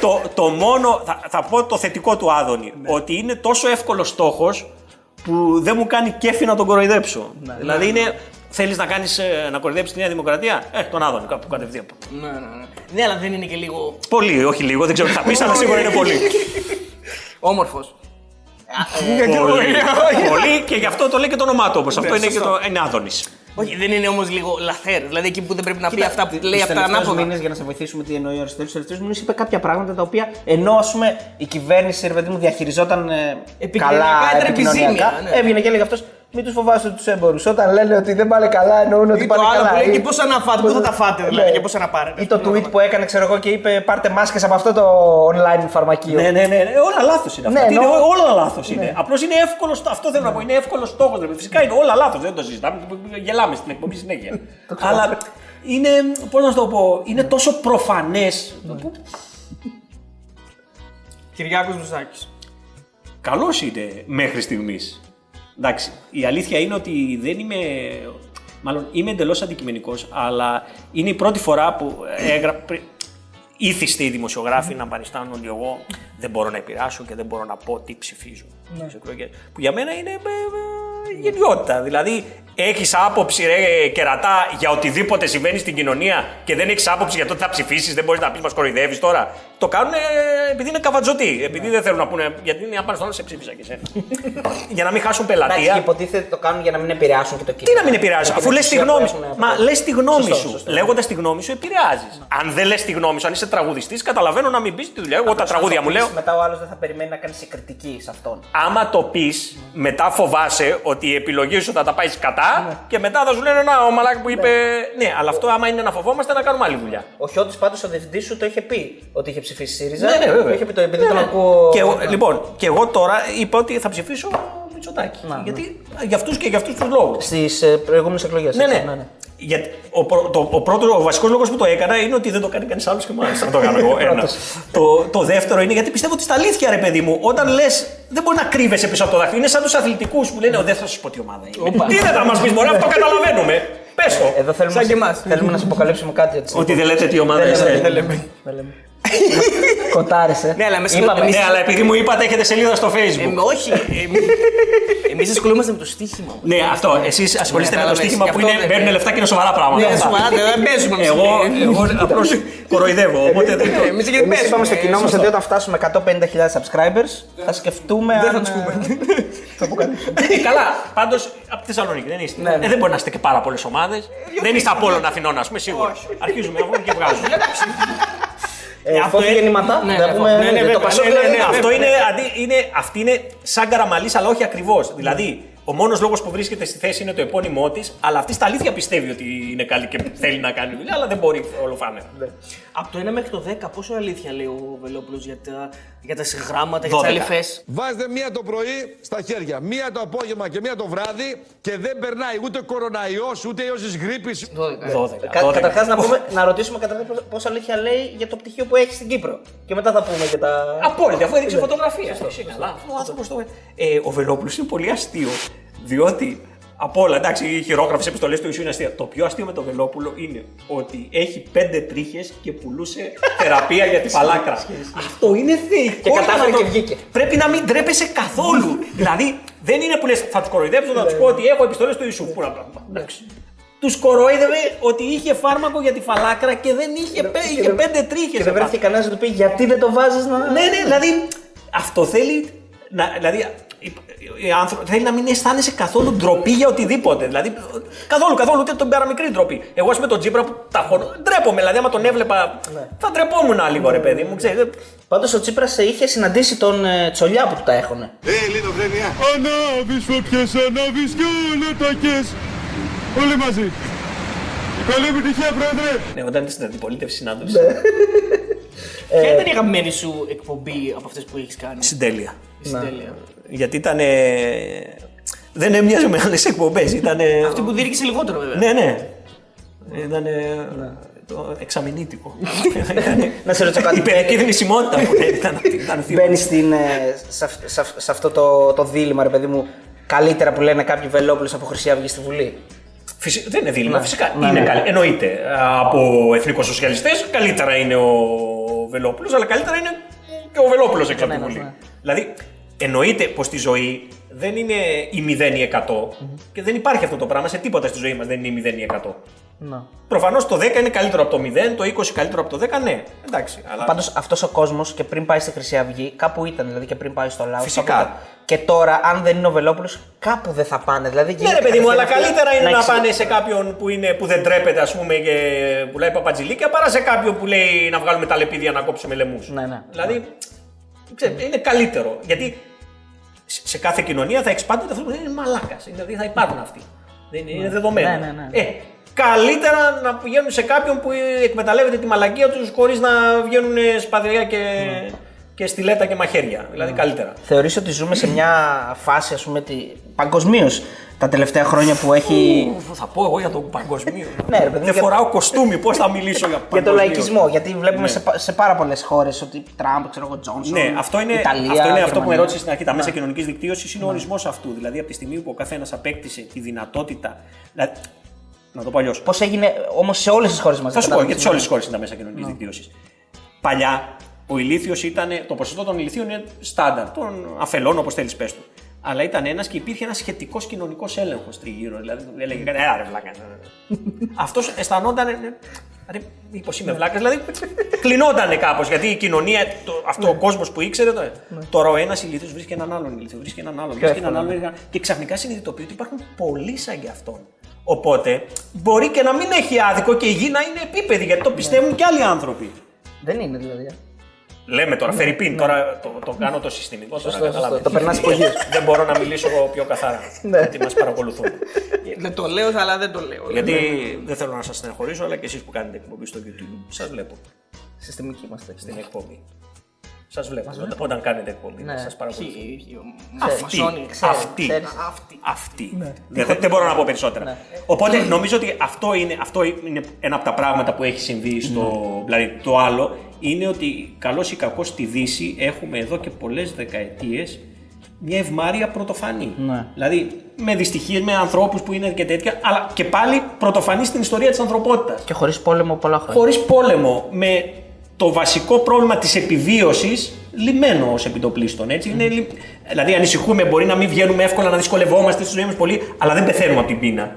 Το, το μόνο. Θα, θα πω το θετικό του Άδωνη. Ότι είναι τόσο εύκολος στόχος που δεν μου κάνει κέφι να τον κοροϊδέψω. δηλαδή είναι. Θέλει να, κάνεις, ε, να κοροϊδέψει τη Νέα Δημοκρατία. Ε, τον Άδωνη κάπου κατευθείαν. Ναι, ναι, ναι. Ναι, αλλά δεν είναι και λίγο Πολύ, όχι λίγο, δεν ξέρω τι θα πει, αλλά σίγουρα είναι πολύ. όμορφο. πολύ, πολύ και γι' αυτό το λέει και το όνομά του όμω. Αυτό είναι και σωστό. το. Είναι Άδωνη. Όχι, δεν είναι όμω λίγο λαθέρ. Δηλαδή εκεί που δεν πρέπει να πει αυτά που λέει Τους αυτά τελευταίους ανάποδα. μήνες, για να σε βοηθήσουμε τι εννοεί ο Αριστοτέλη, ο Αριστοτέλη μήνε είπε κάποια πράγματα τα οποία ενώ ας πούμε, η κυβέρνηση ρε παιδί μου διαχειριζόταν ε, Επικοινωνιακά καλά ήταν επικοινωνιακά, επιζήμια, ναι. έβγαινε και έλεγε αυτό. Μην τους φοβάστε τους έμπορους. Όταν λένε ότι δεν πάνε καλά, εννοούν ότι Ή το πάνε άλλο καλά. που λέει Ή- και πώς να φάτε, πού θα τα φάτε, δηλαδή, Ναι. και πώς να πάρετε. Ή το tweet που έκανε, ξέρω εγώ, και είπε πάρτε μάσκες από αυτό το online φαρμακείο. Ναι, ναι, ναι, ναι, όλα λάθος είναι αυτά. Ναι, Τι είναι, εννοώ- όλα λάθος είναι. Απλώς είναι εύκολο. Αυτό θέλω να πω. Είναι εύκολο στόχος. Φυσικά είναι όλα λάθος. Δεν το συζητάμε. Γελάμε στην εκπομπή συνέχεια. Αλλά είναι. Πώς να σου το πω. Είναι τόσο προφανές. Κυριάκος Μητσάκης. Καλός είναι μέχρι στιγμής. Εντάξει, η αλήθεια είναι ότι δεν είμαι. Μάλλον είμαι εντελώς αντικειμενικός, αλλά είναι η πρώτη φορά που έγραψε. Ήθιστε οι δημοσιογράφοι να παριστάνουν ότι εγώ δεν μπορώ να επηρεάσω και δεν μπορώ να πω τι ψηφίζω στις εκλογές. Που για μένα είναι ε, ε, γελιότητα. Δηλαδή, έχεις άποψη, ρε κερατά, για οτιδήποτε συμβαίνει στην κοινωνία και δεν έχεις άποψη για το τι θα ψηφίσεις, δεν μπορείς να πεις μας κοροϊδεύεις τώρα. Το κάνουν ε, επειδή είναι καβατζωτοί. Επειδή δεν θέλουν να πούνε. Γιατί είναι να πάνε στον άλλο σε ψήφισα και εσένα. για να μην χάσουν Εντάξει, πελατεία. υποτίθεται το κάνουν για να μην επηρεάσουν και το Τι κίνημα. να μην επηρεάζει, Και αφού την λες τη εξουσία που γνώμη σου. έχουν Μα από- λες τη γνώμη Σωστό, σου. σωστό. Λέγοντας τη γνώμη σου, επηρεάζεις. Αν δεν λες τη γνώμη σου, αν είσαι τραγουδιστής, καταλαβαίνω να μην πεις τη δουλειά. Εγώ τα τραγούδια μου λέω. Μετά ο άλλος δεν θα περιμένει να κάνει κριτική σε αυτόν. Άμα το πεις, μετά φοβάσαι ότι η επιλογή σου θα τα πάει κατά και μετά θα σου λένε Να, ο μαλάκι που είπε. Ναι, αλλά αυτό άμα είναι να φοβόμαστε να κάνουμε άλλη δουλειά. Ο Χιώτης πάντως ο διευθυντής σου το είχε πει ότι είχε ψηφίσει ΣΥΡΙΖΑ. Ναι, ναι, βέβαια. Το είχε πει το επειδή Ναι, τον ναι. ακούω. Και εγώ, λοιπόν, και εγώ τώρα είπα ότι θα ψηφίσω Μητσοτάκη. Γιατί για αυτούς και για αυτούς τους λόγους. Στις προηγούμενες εκλογές. Ναι, ναι. Γιατί ο, πρω- το, ο, πρώτο, ο βασικός λόγος που το έκανα είναι ότι δεν το κάνει κανείς άλλος και μάλιστα να το κάνω εγώ. Ένα. το, το δεύτερο είναι γιατί πιστεύω ότι στα αλήθεια, ρε παιδί μου, όταν λες, δεν μπορεί να κρύβεσαι πίσω από το δάχτυλο. Είναι σαν τους αθλητικούς που λένε, «Ω, Δεν θα σου πω τι ομάδα είναι. τι δεν θα μας πεις, Μωρέ, αυτό καταλαβαίνουμε. Πες το. Εδώ θέλουμε, Σαν να, και εμάς. θέλουμε να σου αποκαλύψουμε κάτι. Έτσι. Ότι δεν λέτε τι ομάδα Δεν λέμε, είστε. δεν λέμε. Δεν λέμε. Κοτάρισε. Ναι, αλλά με Είπαμε, συγχωρείτε, Ναι, αλλά επειδή μου είπατε έχετε σελίδα στο facebook. Ε, όχι. Εμείς ασχολούμαστε με το στοίχημα. Ναι, αυτό. Εσείς ασχολείστε με το Κατάλαβες, στοίχημα γι' που αυτό είναι, δεν- παίρνουν λεφτά και είναι σοβαρά πράγματα. Ναι, Αυτά. σοβαρά, δεν παίζουμε εμείς. Εγώ, εγώ απλώς κοροϊδεύω. Οπότε δεν το. Εμείς γιατί Εμείς παίζουμε. είπαμε στο κοινό μας σωστό. ότι όταν φτάσουμε 150.000 subscribers θα σκεφτούμε. Δεν αν, θα του ε, πούμε. Ε, Καλά, πάντως από τη Θεσσαλονίκη δεν είστε. Ναι, ναι. Ε, δεν μπορεί να είστε και πάρα πολλές ομάδες. Δεν είστε από όλων Αθηνών, ας πούμε, σίγουρα. Αρχίζουμε εγώ και βγάζουμε. Ε, Αυτό φώτη είναι- γεννηματά. Ναι, δεν ναι, πούμε. ναι, ναι, το βέβαια, Πασόκ ναι, ναι, δηλαδή, ναι, Αυτό βέβαια. είναι, αντί, είναι, αυτή είναι σαν καραμαλής, αλλά όχι ακριβώς. Δηλαδή, ο μόνος λόγος που βρίσκεται στη θέση είναι το επώνυμό της, αλλά αυτή στα αλήθεια πιστεύει ότι είναι καλή και θέλει να κάνει δουλειά, αλλά δεν μπορεί όλο φάνε. Από το 1 μέχρι το 10, πόσο αλήθεια λέει ο Βελόπουλος για τα, για τα συγγράμματα, για τις 12. αληθέ. Βάζετε μία το πρωί στα χέρια, μία το απόγευμα και μία το βράδυ και δεν περνάει ούτε κοροναϊός, ούτε ιός της γρήπης. 12. Κα, 12. Καταρχάς να, πούμε, να ρωτήσουμε καταρχάς πώς- πόσο αλήθεια λέει για το πτυχίο που έχεις στην Κύπρο. Και μετά θα πούμε και τα. Απόλυτα, αφού έδειξε φωτογραφία. Εσύ καλά. Ο άνθρωπο το. Ε, ο Βελόπουλος είναι πολύ αστείο. Διότι από όλα, εντάξει, οι χειρόγραφες επιστολές του Ιησού είναι αστεία. Το πιο αστείο με τον Βελόπουλο είναι ότι έχει πέντε τρίχες και πουλούσε θεραπεία για τη φαλάκρα. Αυτό είναι θεϊκό. Και κατάφερε να το- και βγήκε. Πρέπει να μην τρέπεσαι καθόλου. δηλαδή, δεν είναι που λες, θα τους κοροϊδέψω, θα τους πω ότι έχω επιστολές του Ιησού. Πού να πάμε. Εντάξει. Τους κοροϊδεύε ότι είχε φάρμακο για τη φαλάκρα και δεν είχε, πέ- είχε πέντε τρίχες. Και δεν βρέθηκε κανένας να του πει γιατί δεν το βάζεις να. Ναι, ναι, δηλαδή αυτό θέλει. Να, δηλαδή, οι- οι άνθρωποι θέλει να μην αισθάνεσαι καθόλου ντροπή για οτιδήποτε. Δηλαδή, καθόλου, καθόλου, ούτε τον μικρή ντροπή. Εγώ, ας πούμε, τον Τζίπρα που τα χωνώ, ντρέπομαι. Δηλαδή, άμα τον έβλεπα, θα ντρεπόμουν λίγο, ρε παιδί μου. Ξέρετε. Πάντως ο Τσίπρας είχε συναντήσει τον ε, Τσολιά που του τα έχουνε. Ε, λιτοφρένεια. Ανάβεις φωτιές, ανάβεις και ολοτακές. Όλοι μαζί. Καλή επιτυχία, πρόεδρε. Ναι, όταν είσαι στην αντιπολίτευση συνάντηση. Ποια ήταν η αγαπημένη σου εκπομπή από αυτές που έχεις κάνει; Συντέλεια. Στην τέλεια. Γιατί ήταν. δεν έμοιαζε με άλλες εκπομπές. Ήταν. Αυτή που διήρκησε λιγότερο βέβαια. Ναι, ναι. Ήταν. Το εξαμηνήτικο. Να σε ρωτήσω κάτι. Η παιδική θνησιμότητα που ήταν. ήταν θύμα. Μπαίνεις στην, ε, σε, αυ- σε αυ- σε αυτό το, το δίλημα, ρε παιδί μου, καλύτερα που λένε κάποιοι Βελόπουλος από Χρυσή Αυγή στη Βουλή; Φυσι- Δεν είναι δίλημα, Ναι. φυσικά. Ναι, είναι ναι. καλή. Εννοείται. Από εθνικοσοσιαλιστέ καλύτερα είναι ο Βελόπουλος, αλλά καλύτερα είναι και ο Βελόπουλος έξω από τη Ναι, ναι, Βουλή. ναι. Δηλαδή, εννοείται πως στη ζωή δεν είναι η 0 ή 100 και δεν υπάρχει αυτό το πράγμα. Σε τίποτα στη ζωή μας δεν είναι η 0 ή 100. Να. Προφανώς το 10 είναι καλύτερο από το 0, το 20 καλύτερο από το 10, ναι. Εντάξει. Αλλά... Πάντως αυτός ο κόσμος και πριν πάει στη Χρυσή Αυγή, κάπου ήταν δηλαδή και πριν πάει στο λαό. Φυσικά. Και τώρα, αν δεν είναι ο Βελόπουλος, κάπου δεν θα πάνε. Δηλαδή, Ναι, γίνεται ρε παιδί μου, αλλά κατευθείαν καλύτερα είναι να, εξηγεί- πάνε σε κάποιον που, είναι, που δεν τρέπεται, ας πούμε, και πουλάει παπατζηλίκια, παρά σε κάποιον που λέει να βγάλουμε τα λεπίδια να κόψουμε λαιμού. Ναι, ναι. Δηλαδή, ξέρετε, είναι καλύτερο. Γιατί σε σε κάθε κοινωνία θα έχεις πάντοτε αυτό που είναι μαλάκας. Δηλαδή θα υπάρχουν αυτοί. Δεν είναι, είναι δεδομένο. Ναι, ναι, ναι. Ε, καλύτερα να πηγαίνουν σε κάποιον που εκμεταλλεύεται τη μαλακία τους χωρίς να βγαίνουν σπαδιά και, και στιλέτα και μαχαίρια. Δηλαδή καλύτερα. Θεωρείς ότι ζούμε σε μια φάση, ας πούμε, τη... παγκοσμίως τα τελευταία χρόνια που έχει. Ου, Θα πω εγώ για τον παγκοσμίο. Ναι, ρε παιδί μου, Δεν για- φοράω κοστούμι, πώς θα μιλήσω για για παγκοσμίο. το λαϊκισμό. Γιατί βλέπουμε σε, πα- σε πάρα πολλές χώρες ότι Τραμπ, ξέρω εγώ, Τζόνσον. Ναι, αυτό είναι, Ιταλία, αυτό, είναι αυτό που με Γερμανία. ρώτησες στην αρχή. Τα μέσα Ναι. κοινωνικής δικτύωσης είναι ο ορισμός αυτού. Δηλαδή, από τη στιγμή που ο καθένας απέκτησε τη δυνατότητα. Δηλαδή, να το πω αλλιώς. Πώς έγινε όμως σε όλες τις χώρες μας. Θα σου πω, γιατί σε όλες τις χώρες είναι τα μέσα κοινωνικής δικτύωσης. Παλιά, ο ηλίθιος ήταν. Το ποσοστό των ηλίθιων είναι στάνταρ, των αφελών, όπως θέλεις πες του. Αλλά ήταν ένας και υπήρχε ένας σχετικός κοινωνικός έλεγχος τριγύρω. Δηλαδή, έλεγε κάτι, «Ε, ρε βλάκας. Αυτός αισθανόταν. ε, Ρε, μήπως είμαι βλάκας. Δηλαδή, κλεινόταν κάπως. Γιατί η κοινωνία, το, αυτό ο κόσμος που ήξερε. Το, Τώρα ο ένας ηλίθιος βρίσκει έναν άλλον ηλίθιο, βρίσκει έναν άλλον, βρίσκει έναν άλλον. βρίσκει έναν- Και ξαφνικά συνειδητοποιεί ότι υπάρχουν πολλοί σαν και αυτόν. Οπότε μπορεί και να μην έχει άδικο και η γη να είναι επίπεδη, γιατί το πιστεύουν και άλλοι άνθρωποι. Δεν είναι δηλαδή. Ε. Λέμε τώρα, Φερρυπίν, τώρα το, το κάνω το συστημικό. Τώρα, Σωστό, σωστό. καταλάβετε. Το περνάς υπογείως. Δεν μπορώ να μιλήσω πιο καθαρά. Ναι. γιατί μας παρακολουθούν. Δεν το λέω, αλλά δεν το λέω. γιατί δεν θέλω να σας στεναχωρήσω, αλλά και εσείς που κάνετε εκπομπή στο YouTube, σας βλέπω Συστημικοί είμαστε. στην εκπομπή. Σας βλέπω. Όταν, όταν κάνετε εκπομπή. Ναι. Σας παρακολουθώ. Αυτή. Αυτή. ξέρεις, Αυτή. ξέρεις. Αυτή. Αυτή. Δεν, δεν μπορώ να πω περισσότερα. Οπότε νομίζω ότι αυτό είναι, αυτό είναι ένα από τα πράγματα που έχει συμβεί στο. Δηλαδή το άλλο είναι ότι καλώ ή κακός στη Δύση έχουμε εδώ και πολλές δεκαετίες μια ευμάρεια πρωτοφανή. Ναι. Δηλαδή με δυστυχίες, με ανθρώπους που είναι και τέτοια, αλλά και πάλι πρωτοφανή στην ιστορία της ανθρωπότητας. Και χωρίς πόλεμο πολλά χρόνια. Χωρίς πόλεμο, με το βασικό πρόβλημα της επιβίωσης λιμένο ως επιτοπλίστων. Έτσι. Είναι, λι- δηλαδή, ανησυχούμε, μπορεί να μην βγαίνουμε εύκολα, να δυσκολευόμαστε στη ζωή μας πολύ, αλλά δεν πεθαίνουμε από την πείνα.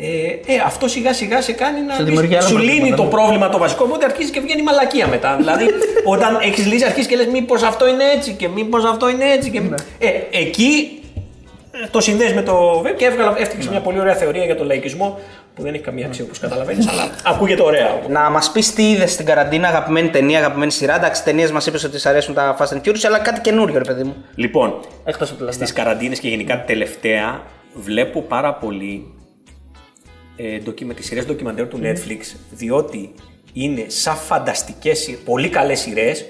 Ε, ε, αυτό σιγά σιγά σε κάνει να. Σε δεις- δημιουργεί άλλα σου προβλήματα, λύνει το ναι. πρόβλημα το βασικό, οπότε αρχίζει και βγαίνει μαλακία μετά. δηλαδή, όταν έχεις λύσει, αρχίζεις και λες: Μήπως αυτό είναι έτσι και μήπως αυτό είναι έτσι. Και... Ε, εκεί ε, το συνδέεις με το web και έβγαλα, έφτιαξες μια πολύ ωραία θεωρία για τον λαϊκισμό που δεν έχει καμία αξία όπως καταλαβαίνεις, αλλά ακούγεται ωραία. Να μας πεις τι είδες στην καραντίνα, αγαπημένη ταινία, αγαπημένη σειρά. Εντάξει, ταινίες μας είπες ότι σ' αρέσουν τα Fast and Furious, αλλά κάτι καινούριο, ρε παιδί μου. Λοιπόν, Εκτό από τα στις καραντίνες και γενικά τελευταία βλέπω πάρα πολύ ε, ντοκι- τις σειρές ντοκιμαντέρ του Netflix διότι είναι σαν φανταστικές, σειρ- πολύ καλές σειρές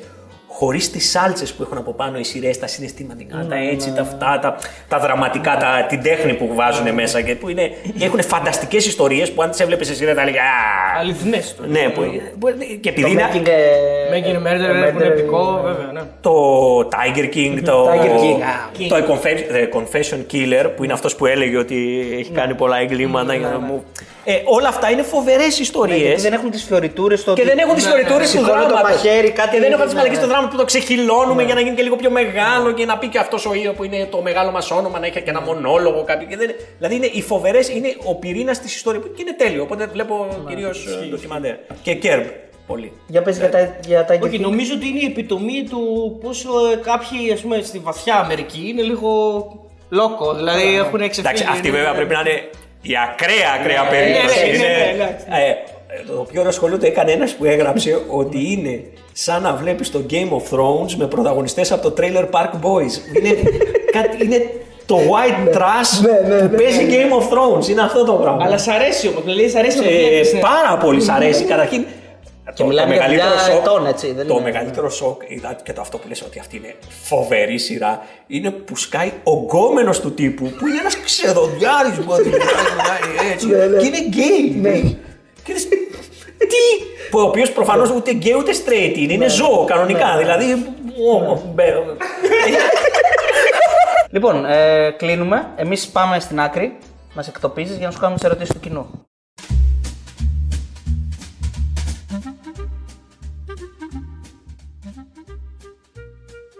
χωρίς τις σάλτσες που έχουν από πάνω οι σειρές, τα συναισθηματικά, τα έτσι, τα αυτά, τα, τα δραματικά, τα, την τέχνη που βάζουν μέσα και που είναι, έχουν φανταστικές ιστορίες που αν τις έβλεπες σε σειρά θα έλεγες «Α». Αληθινές. Ναι, που, που- και επειδή είναι Making, ε, Μέγινε το Murder που είναι Murder- επικό, βέβαια. Ναι. το Tiger King, το, Tiger King, α. το Confession, The Confession Killer, που είναι αυτός που έλεγε ότι έχει κάνει πολλά εγκλήματα. για να μου... ε, όλα αυτά είναι φοβερές Ναι, ιστορίες. γιατί δεν έχουν τις φιωριτούρε στο. και ότι- δεν έχουν τις Ναι, φλωριτούρες του σηκώνω δράματος. το μαχαίρι, κάτι. Και δεν έχουν τις ναι, μαλακές ναι. Του δράματος που το ξεχυλώνουμε για να γίνει και λίγο πιο μεγάλο και να πει και αυτός ο ίδιο που είναι το μεγάλο μας όνομα να έχει και ένα μονόλογο κάποιο. Και δεν... Δηλαδή είναι οι φοβερές, είναι ο πυρήνας της ιστορίας και είναι τέλειο. Οπότε βλέπω κυρίως ε, ντοκιμαντέρ. Και Κέρμπ, πολύ. Για πες για τα, για τα Όχι, νομίζω ότι είναι η επιτομή του πόσο ε, κάποιοι ας πούμε, στη βαθιά Αμερική είναι λίγο λόκο. Δηλαδή έχουν εξεφύγει. Εντάξει, αυτή βέβαια πρέπει να είναι η ακραία, ακραία ναι, περίπτωση. Ναι, ναι, Είναι- ναι, εντάξει. ε, Το πιο ωραίο σχολείο το έκανε ένας που έγραψε ότι είναι σαν να βλέπεις το Game of Thrones με πρωταγωνιστές από το Trailer Park Boys. Είναι, κάτι, είναι το white trash που παίζει Game of Thrones. Είναι αυτό το πράγμα. Αλλά σ' αρέσει όμω. Δηλαδή, σ' αρέσει να το Ε, βλέπεις, ναι. πάρα πολύ σ' αρέσει. Καταρχήν. Και μιλάμε για δουλειά ετών, έτσι, δεν το είναι- μεγαλύτερο σοκ ήταν και το αυτό που λες ότι αυτή είναι φοβερή σειρά είναι που σκάει ο γκόμενος του τύπου που είναι ένας ξεδοντιάρης που μιλάει έτσι και είναι γκέι. Και λες, τι, που ο οποίος προφανώς ούτε γκέι ούτε straight είναι, είναι ζώο κανονικά, δηλαδή ω, μπε- Λοιπόν, ε, κλείνουμε. Εμείς πάμε στην άκρη. Μας εκτοπίζεις για να σου κάνουμε τις ερωτήσεις του κοινού.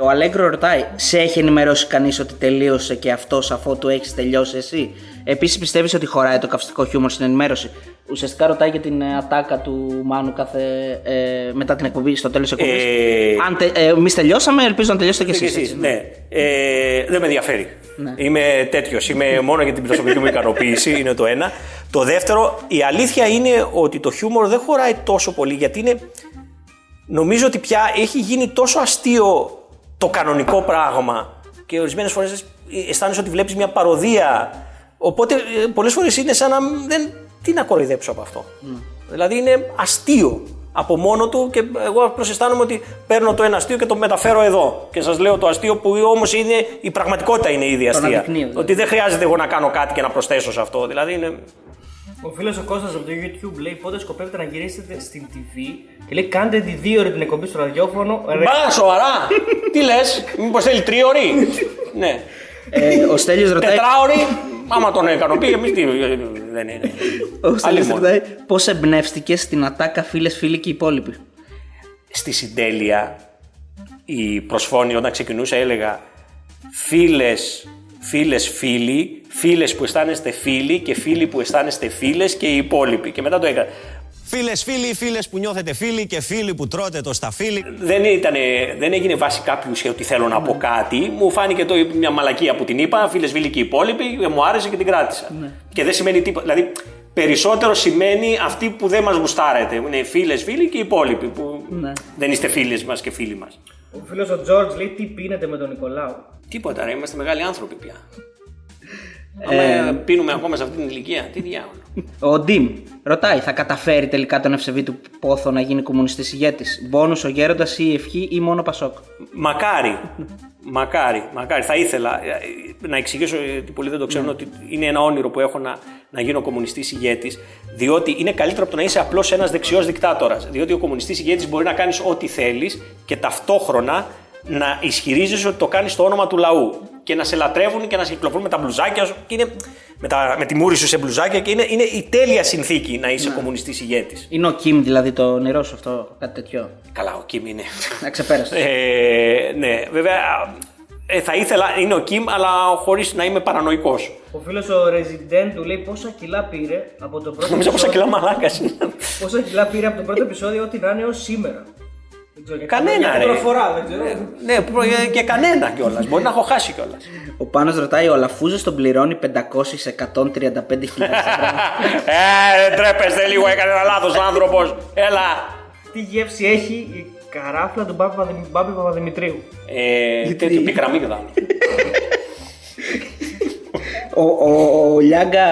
Ο Αλέγκρο ρωτάει, σε έχει ενημερώσει κανείς ότι τελείωσε και αυτός αφού του έχεις τελειώσει εσύ; Επίσης, πιστεύεις ότι χωράει το καυστικό χιούμορ στην ενημέρωση; Ουσιαστικά ρωτάει για την ε, ατάκα του Μάνου κάθε, ε, μετά την εκπομπή, στο τέλος της εκπομπής. Ε, Αν τε, ε, εμείς τελειώσαμε, ελπίζω να τελειώσετε κι Και εσεί. εσείς, ναι. Ε, δεν με ενδιαφέρει. Είμαι τέτοιος. Είμαι μόνο για την προσωπική μου ικανοποίηση. Είναι το ένα. Το δεύτερο, η αλήθεια είναι ότι το χιούμορ δεν χωράει τόσο πολύ γιατί είναι. Νομίζω ότι πια έχει γίνει τόσο αστείο το κανονικό πράγμα και ορισμένες φορές αισθάνεσαι ότι βλέπεις μια παροδία. Οπότε πολλές φορές είναι σαν να. μην- Δεν, τι να κοροϊδέψω από αυτό; Δηλαδή είναι αστείο από μόνο του και εγώ απλώ αισθάνομαι ότι παίρνω το ένα αστείο και το μεταφέρω εδώ. Και σας λέω το αστείο που όμως είναι η πραγματικότητα είναι ήδη αστεία. αναδεικνύω, δηλαδή. Ότι δεν χρειάζεται εγώ να κάνω κάτι και να προσθέσω σε αυτό. Δηλαδή είναι. Ο φίλος ο Κώστας από το YouTube λέει πότε σκοπεύετε να γυρίσετε στην TV και λέει κάντε τη δύο ώρη την εκπομπή στο ραδιόφωνο. Ρε, Μπα, σοβαρά! τι λες, Μήπως θέλει τρίωρη. ναι. Ε, ο Στέλιος ρωτάει, Τετράωρη, άμα τον ικανοποιεί, εμείς τι. Δεν είναι. ο Στέλιος Αλλήμον. ρωτάει πώς εμπνεύστηκες στην ατάκα φίλες φίλοι και οι υπόλοιποι; στη συντέλεια η προσφώνη όταν ξεκινούσα έλεγα φίλες, φίλες φίλοι, φίλες που αισθάνεστε φίλοι και φίλοι που αισθάνεστε φίλες και οι υπόλοιποι. Και μετά το έκανα. Φίλες, φίλοι, φίλες που νιώθετε φίλοι και φίλοι που τρώτε το σταφύλι. Δεν, ήτανε, δεν έγινε βάση κάποιου ουσία ότι θέλω να πω κάτι. Μου φάνηκε το, μια μαλακία που την είπα, φίλες, φίλοι και οι υπόλοιποι, μου άρεσε και την κράτησα. Και δεν σημαίνει τίποτα. Δηλαδή, περισσότερο σημαίνει αυτοί που δεν μας γουστάρετε. Είναι φίλες, φίλοι και οι υπόλοιποι. Που Ναι. δεν είστε φίλες μας και φίλοι μας. Ο φίλος ο Τζόρτζ λέει τι πίνετε με τον Νικολάου; Τίποτα, ρε, είμαστε μεγάλοι άνθρωποι πια. Άμα πίνουμε ακόμα σε αυτή την ηλικία, τι διάολο. Ο Ντίμ ρωτάει, θα καταφέρει τελικά τον ευσεβή του Πόθο να γίνει κομμουνιστής ηγέτης; Μπόνους ο γέροντας ή η ευχή ή μόνο Πασόκ; Μακάρι. Μακάρι, μακάρι. Θα ήθελα ε, να εξηγήσω, γιατί πολλοί δεν το ξέρουν, ότι είναι ένα όνειρο που έχω να, να γίνω κομμουνιστής ηγέτης. Διότι είναι καλύτερο από το να είσαι απλώς ένας δεξιός δικτάτορας. Διότι ο κομμουνιστής ηγέτης μπορεί να κάνεις ό,τι θέλεις και ταυτόχρονα να ισχυρίζεσαι ότι το κάνεις στο όνομα του λαού. Και να σε λατρεύουν και να σε κυκλοφορούν με τα μπλουζάκια σου. Και είναι με, τα, με τη μούρη σου σε μπλουζάκια και είναι, είναι η τέλεια συνθήκη να είσαι κομμουνιστής ηγέτης. Είναι ο Κιμ δηλαδή το όνειρό σου αυτό, κάτι τέτοιο; Καλά, ο Κιμ είναι. Να ξεπέρασες. Ε, ναι, βέβαια ε, θα ήθελα, είναι ο Κιμ, αλλά χωρίς να είμαι παρανοϊκός. Ο φίλος ο Resident του λέει πόσα κιλά πήρε από το πρώτο Νομίζω πόσα κιλά μαλάκας είναι. Πόσα κιλά πήρε από το πρώτο επεισόδιο, ό,τι να είναι έω σήμερα. Δεν ξέρω, για Κανένα, για ρε. πρώτη φορά, δεν ξέρω. ναι, προ- και κανένα κιόλας. Μπορεί να έχω χάσει κιόλας. Ο Πάνος ρωτάει, ο Λαφούζος τον πληρώνει 500 σε 135 ευρώ. ε, δεν τρέπεστε λίγο, έκανε ένα λάθος άνθρωπος. Έλα. Τι γεύση έχει η καράφλα του Μπάμπη Παπαδημ- Μπάμπη Παπαδημητρίου; Ε, τέτοιο πικραμίγδα. ο, ο, ο, Λιάγκα,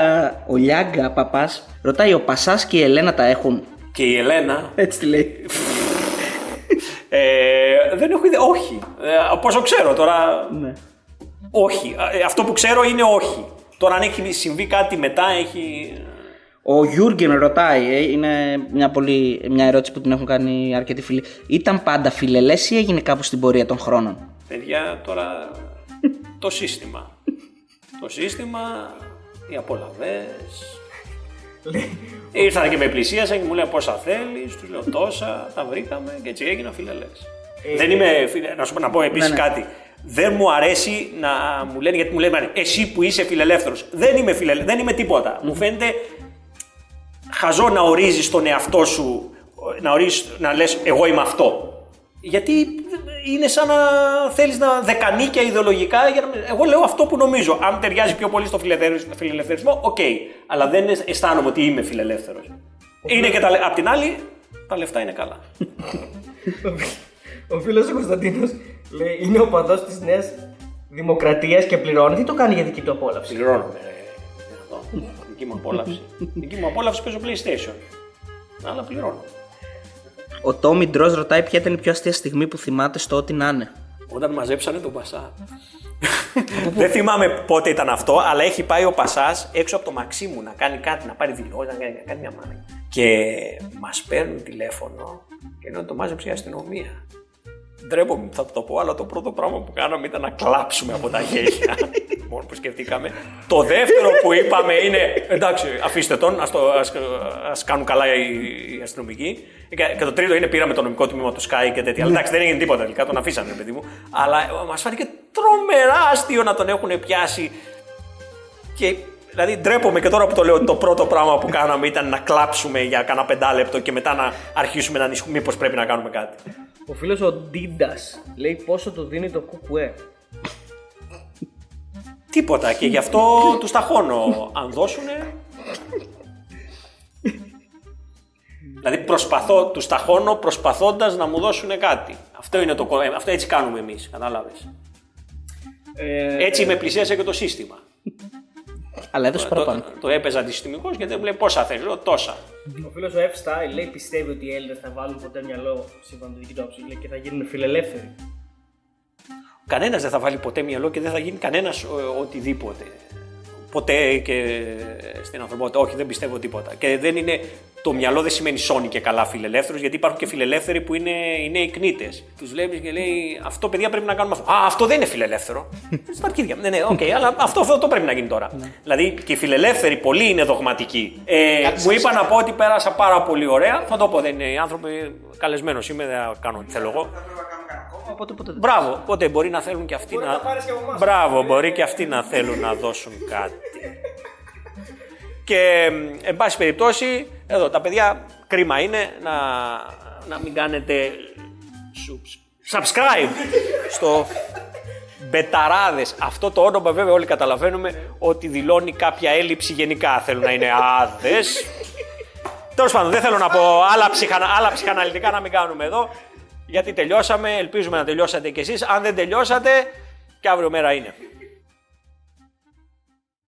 ο Λιάγκα παπάς ρωτάει, ο Πασάς και η Ελένα τα έχουν. Και η Ελένα. Έτσι τη λέει. Ε, δεν έχω ιδέα. Όχι. Ε, πόσο ξέρω τώρα. Ναι. Όχι. Ε, αυτό που ξέρω είναι όχι. Τώρα αν έχει συμβεί κάτι μετά, έχει. Ο Γιούργεν ρωτάει, ε, είναι μια, πολύ, μια ερώτηση που την έχουν κάνει αρκετοί φίλοι. Ήταν πάντα φιλελές ή έγινε κάπου στην πορεία των χρόνων; Παιδιά, τώρα το σύστημα. το σύστημα, οι απολαβές. Ήρθαν και με πλησίασαν και μου λένε πόσα θέλεις, τους λέω τόσα, τα βρήκαμε και έτσι έγινα φιλελές. Δεν είμαι, φιλε- να σου πω να πω επίσης Ναι, ναι. κάτι. Δεν μου αρέσει να μου λένε, γιατί μου λένε εσύ που είσαι φιλελεύθερος. Δεν είμαι φιλελεύθερος, δεν είμαι τίποτα. Μου φαίνεται χαζό να ορίζεις τον εαυτό σου, να, ορίζεις, να λες εγώ είμαι αυτό. Γιατί είναι σαν να θέλεις να δεκανίκια ιδεολογικά. Για να... Εγώ λέω αυτό που νομίζω. Αν ταιριάζει πιο πολύ στο φιλελευθερ- φιλελευθερισμό, οκ. Αλλά δεν αισθάνομαι ότι είμαι φιλελεύθερος. Είναι και τα, λε- απ' την άλλη, τα λεφτά είναι καλά. Ο φίλος ο Κωνσταντίνος λέει είναι ο παδός της Νέας Δημοκρατίας και πληρώνει. Τι το κάνει για δική του απόλαυση; Πληρώνομαι. ρε. Αυτό. Δική μου απόλαυση. Δική μου απόλαυση παίζω PlayStation. Αλλά πληρώνω. Ο Τόμι Ντρός ρωτάει ποια ήταν η πιο αστεία στιγμή που θυμάται στο ό,τι να είναι. Όταν μαζέψανε τον Πασά. Δεν θυμάμαι πότε ήταν αυτό, αλλά έχει πάει ο Πασάς έξω από το μαξί μου να κάνει κάτι, να πάρει δηλώσει, να κάνει, να κάνει μια μάνα. Και μας παίρνουν τηλέφωνο και λένε ότι το μάζεψε η αστυνομία. Ντρέπομαι που θα το πω, αλλά το πρώτο πράγμα που κάναμε ήταν να κλάψουμε από τα γέλια. Μόνο που σκεφτήκαμε. Το δεύτερο που είπαμε είναι εντάξει, αφήστε τον, ας, το, ας, ας κάνουν καλά οι, οι αστυνομικοί. Και, και το τρίτο είναι πήραμε το νομικό τμήμα του Sky και τέτοια. Αλλά εντάξει, δεν έγινε τίποτα τελικά, τον αφήσανε, παιδί μου. Αλλά μας φάνηκε τρομερά αστείο να τον έχουν πιάσει. Και δηλαδή ντρέπομαι και τώρα που το λέω ότι το πρώτο πράγμα που κάναμε ήταν να κλάψουμε για κανένα πεντάλεπτο και μετά να αρχίσουμε να ανησυχούμε μήπως πρέπει να κάνουμε κάτι. Ο φίλος ο Ντίντας λέει πόσο του δίνει το κουκουέ. Τίποτα και γι' αυτό τους ταχώνω. Αν δώσουνε. δηλαδή προσπαθώ, τους ταχώνω προσπαθώντας να μου δώσουν κάτι. Αυτό είναι το κο- ε, Αυτό έτσι κάνουμε εμείς, κατάλαβες. Ε, Έτσι με πλησίασε και το σύστημα. Αλλά έδωσε το, παραπάνω. το έπαιζα αντισυστημικό γιατί μου λέει πόσα θέλεις. Λέω τόσα. Ο φίλος ο F Style λέει πιστεύει ότι οι Έλληνες θα βάλουν ποτέ μυαλό σύμφωνα με τη δική του άποψη λέει, και θα γίνουν φιλελεύθεροι. Κανένας δεν θα βάλει ποτέ μυαλό και δεν θα γίνει κανένας οτιδήποτε. Ποτέ και στην ανθρωπότητα. Όχι, δεν πιστεύω τίποτα. Και δεν είναι. Το μυαλό δεν σημαίνει σώνει και καλά φιλελεύθερο, γιατί υπάρχουν και φιλελεύθεροι που είναι οι νέοι κνίτες. Τους βλέπεις και λέει Αυτό παιδιά πρέπει να κάνουμε αυτό. Α, αυτό δεν είναι φιλελεύθερο. Στα αρχίδια. Ναι, ναι, οκ, αλλά αυτό, αυτό το πρέπει να γίνει τώρα. Δηλαδή και οι φιλελεύθεροι πολλοί είναι δογματικοί. Ε, μου είπα να πω ότι πέρασα πάρα πολύ ωραία. Θα το πω, δεν είναι οι άνθρωποι. Καλεσμένος είμαι, δεν θα κάνω ό,τι θέλω εγώ. Οπότε, ποτέ δεν. Μπράβο, οπότε μπορεί να θέλουν και αυτοί να. Μπράβο, μπορεί και αυτοί να θέλουν να δώσουν κάτι. Και μ, εν πάση περιπτώσει, εδώ τα παιδιά κρίμα είναι να, να μην κάνετε subs- subscribe στο Μπεταράδες. Αυτό το όνομα βέβαια όλοι καταλαβαίνουμε ότι δηλώνει κάποια έλλειψη γενικά. Θέλουν να είναι άδες. Τέλος πάντων, δεν θέλω να πω άλλα, ψυχανα, άλλα ψυχαναλυτικά να μην κάνουμε εδώ. Γιατί τελειώσαμε, ελπίζουμε να τελειώσατε κι εσείς. Αν δεν τελειώσατε, και αύριο μέρα είναι.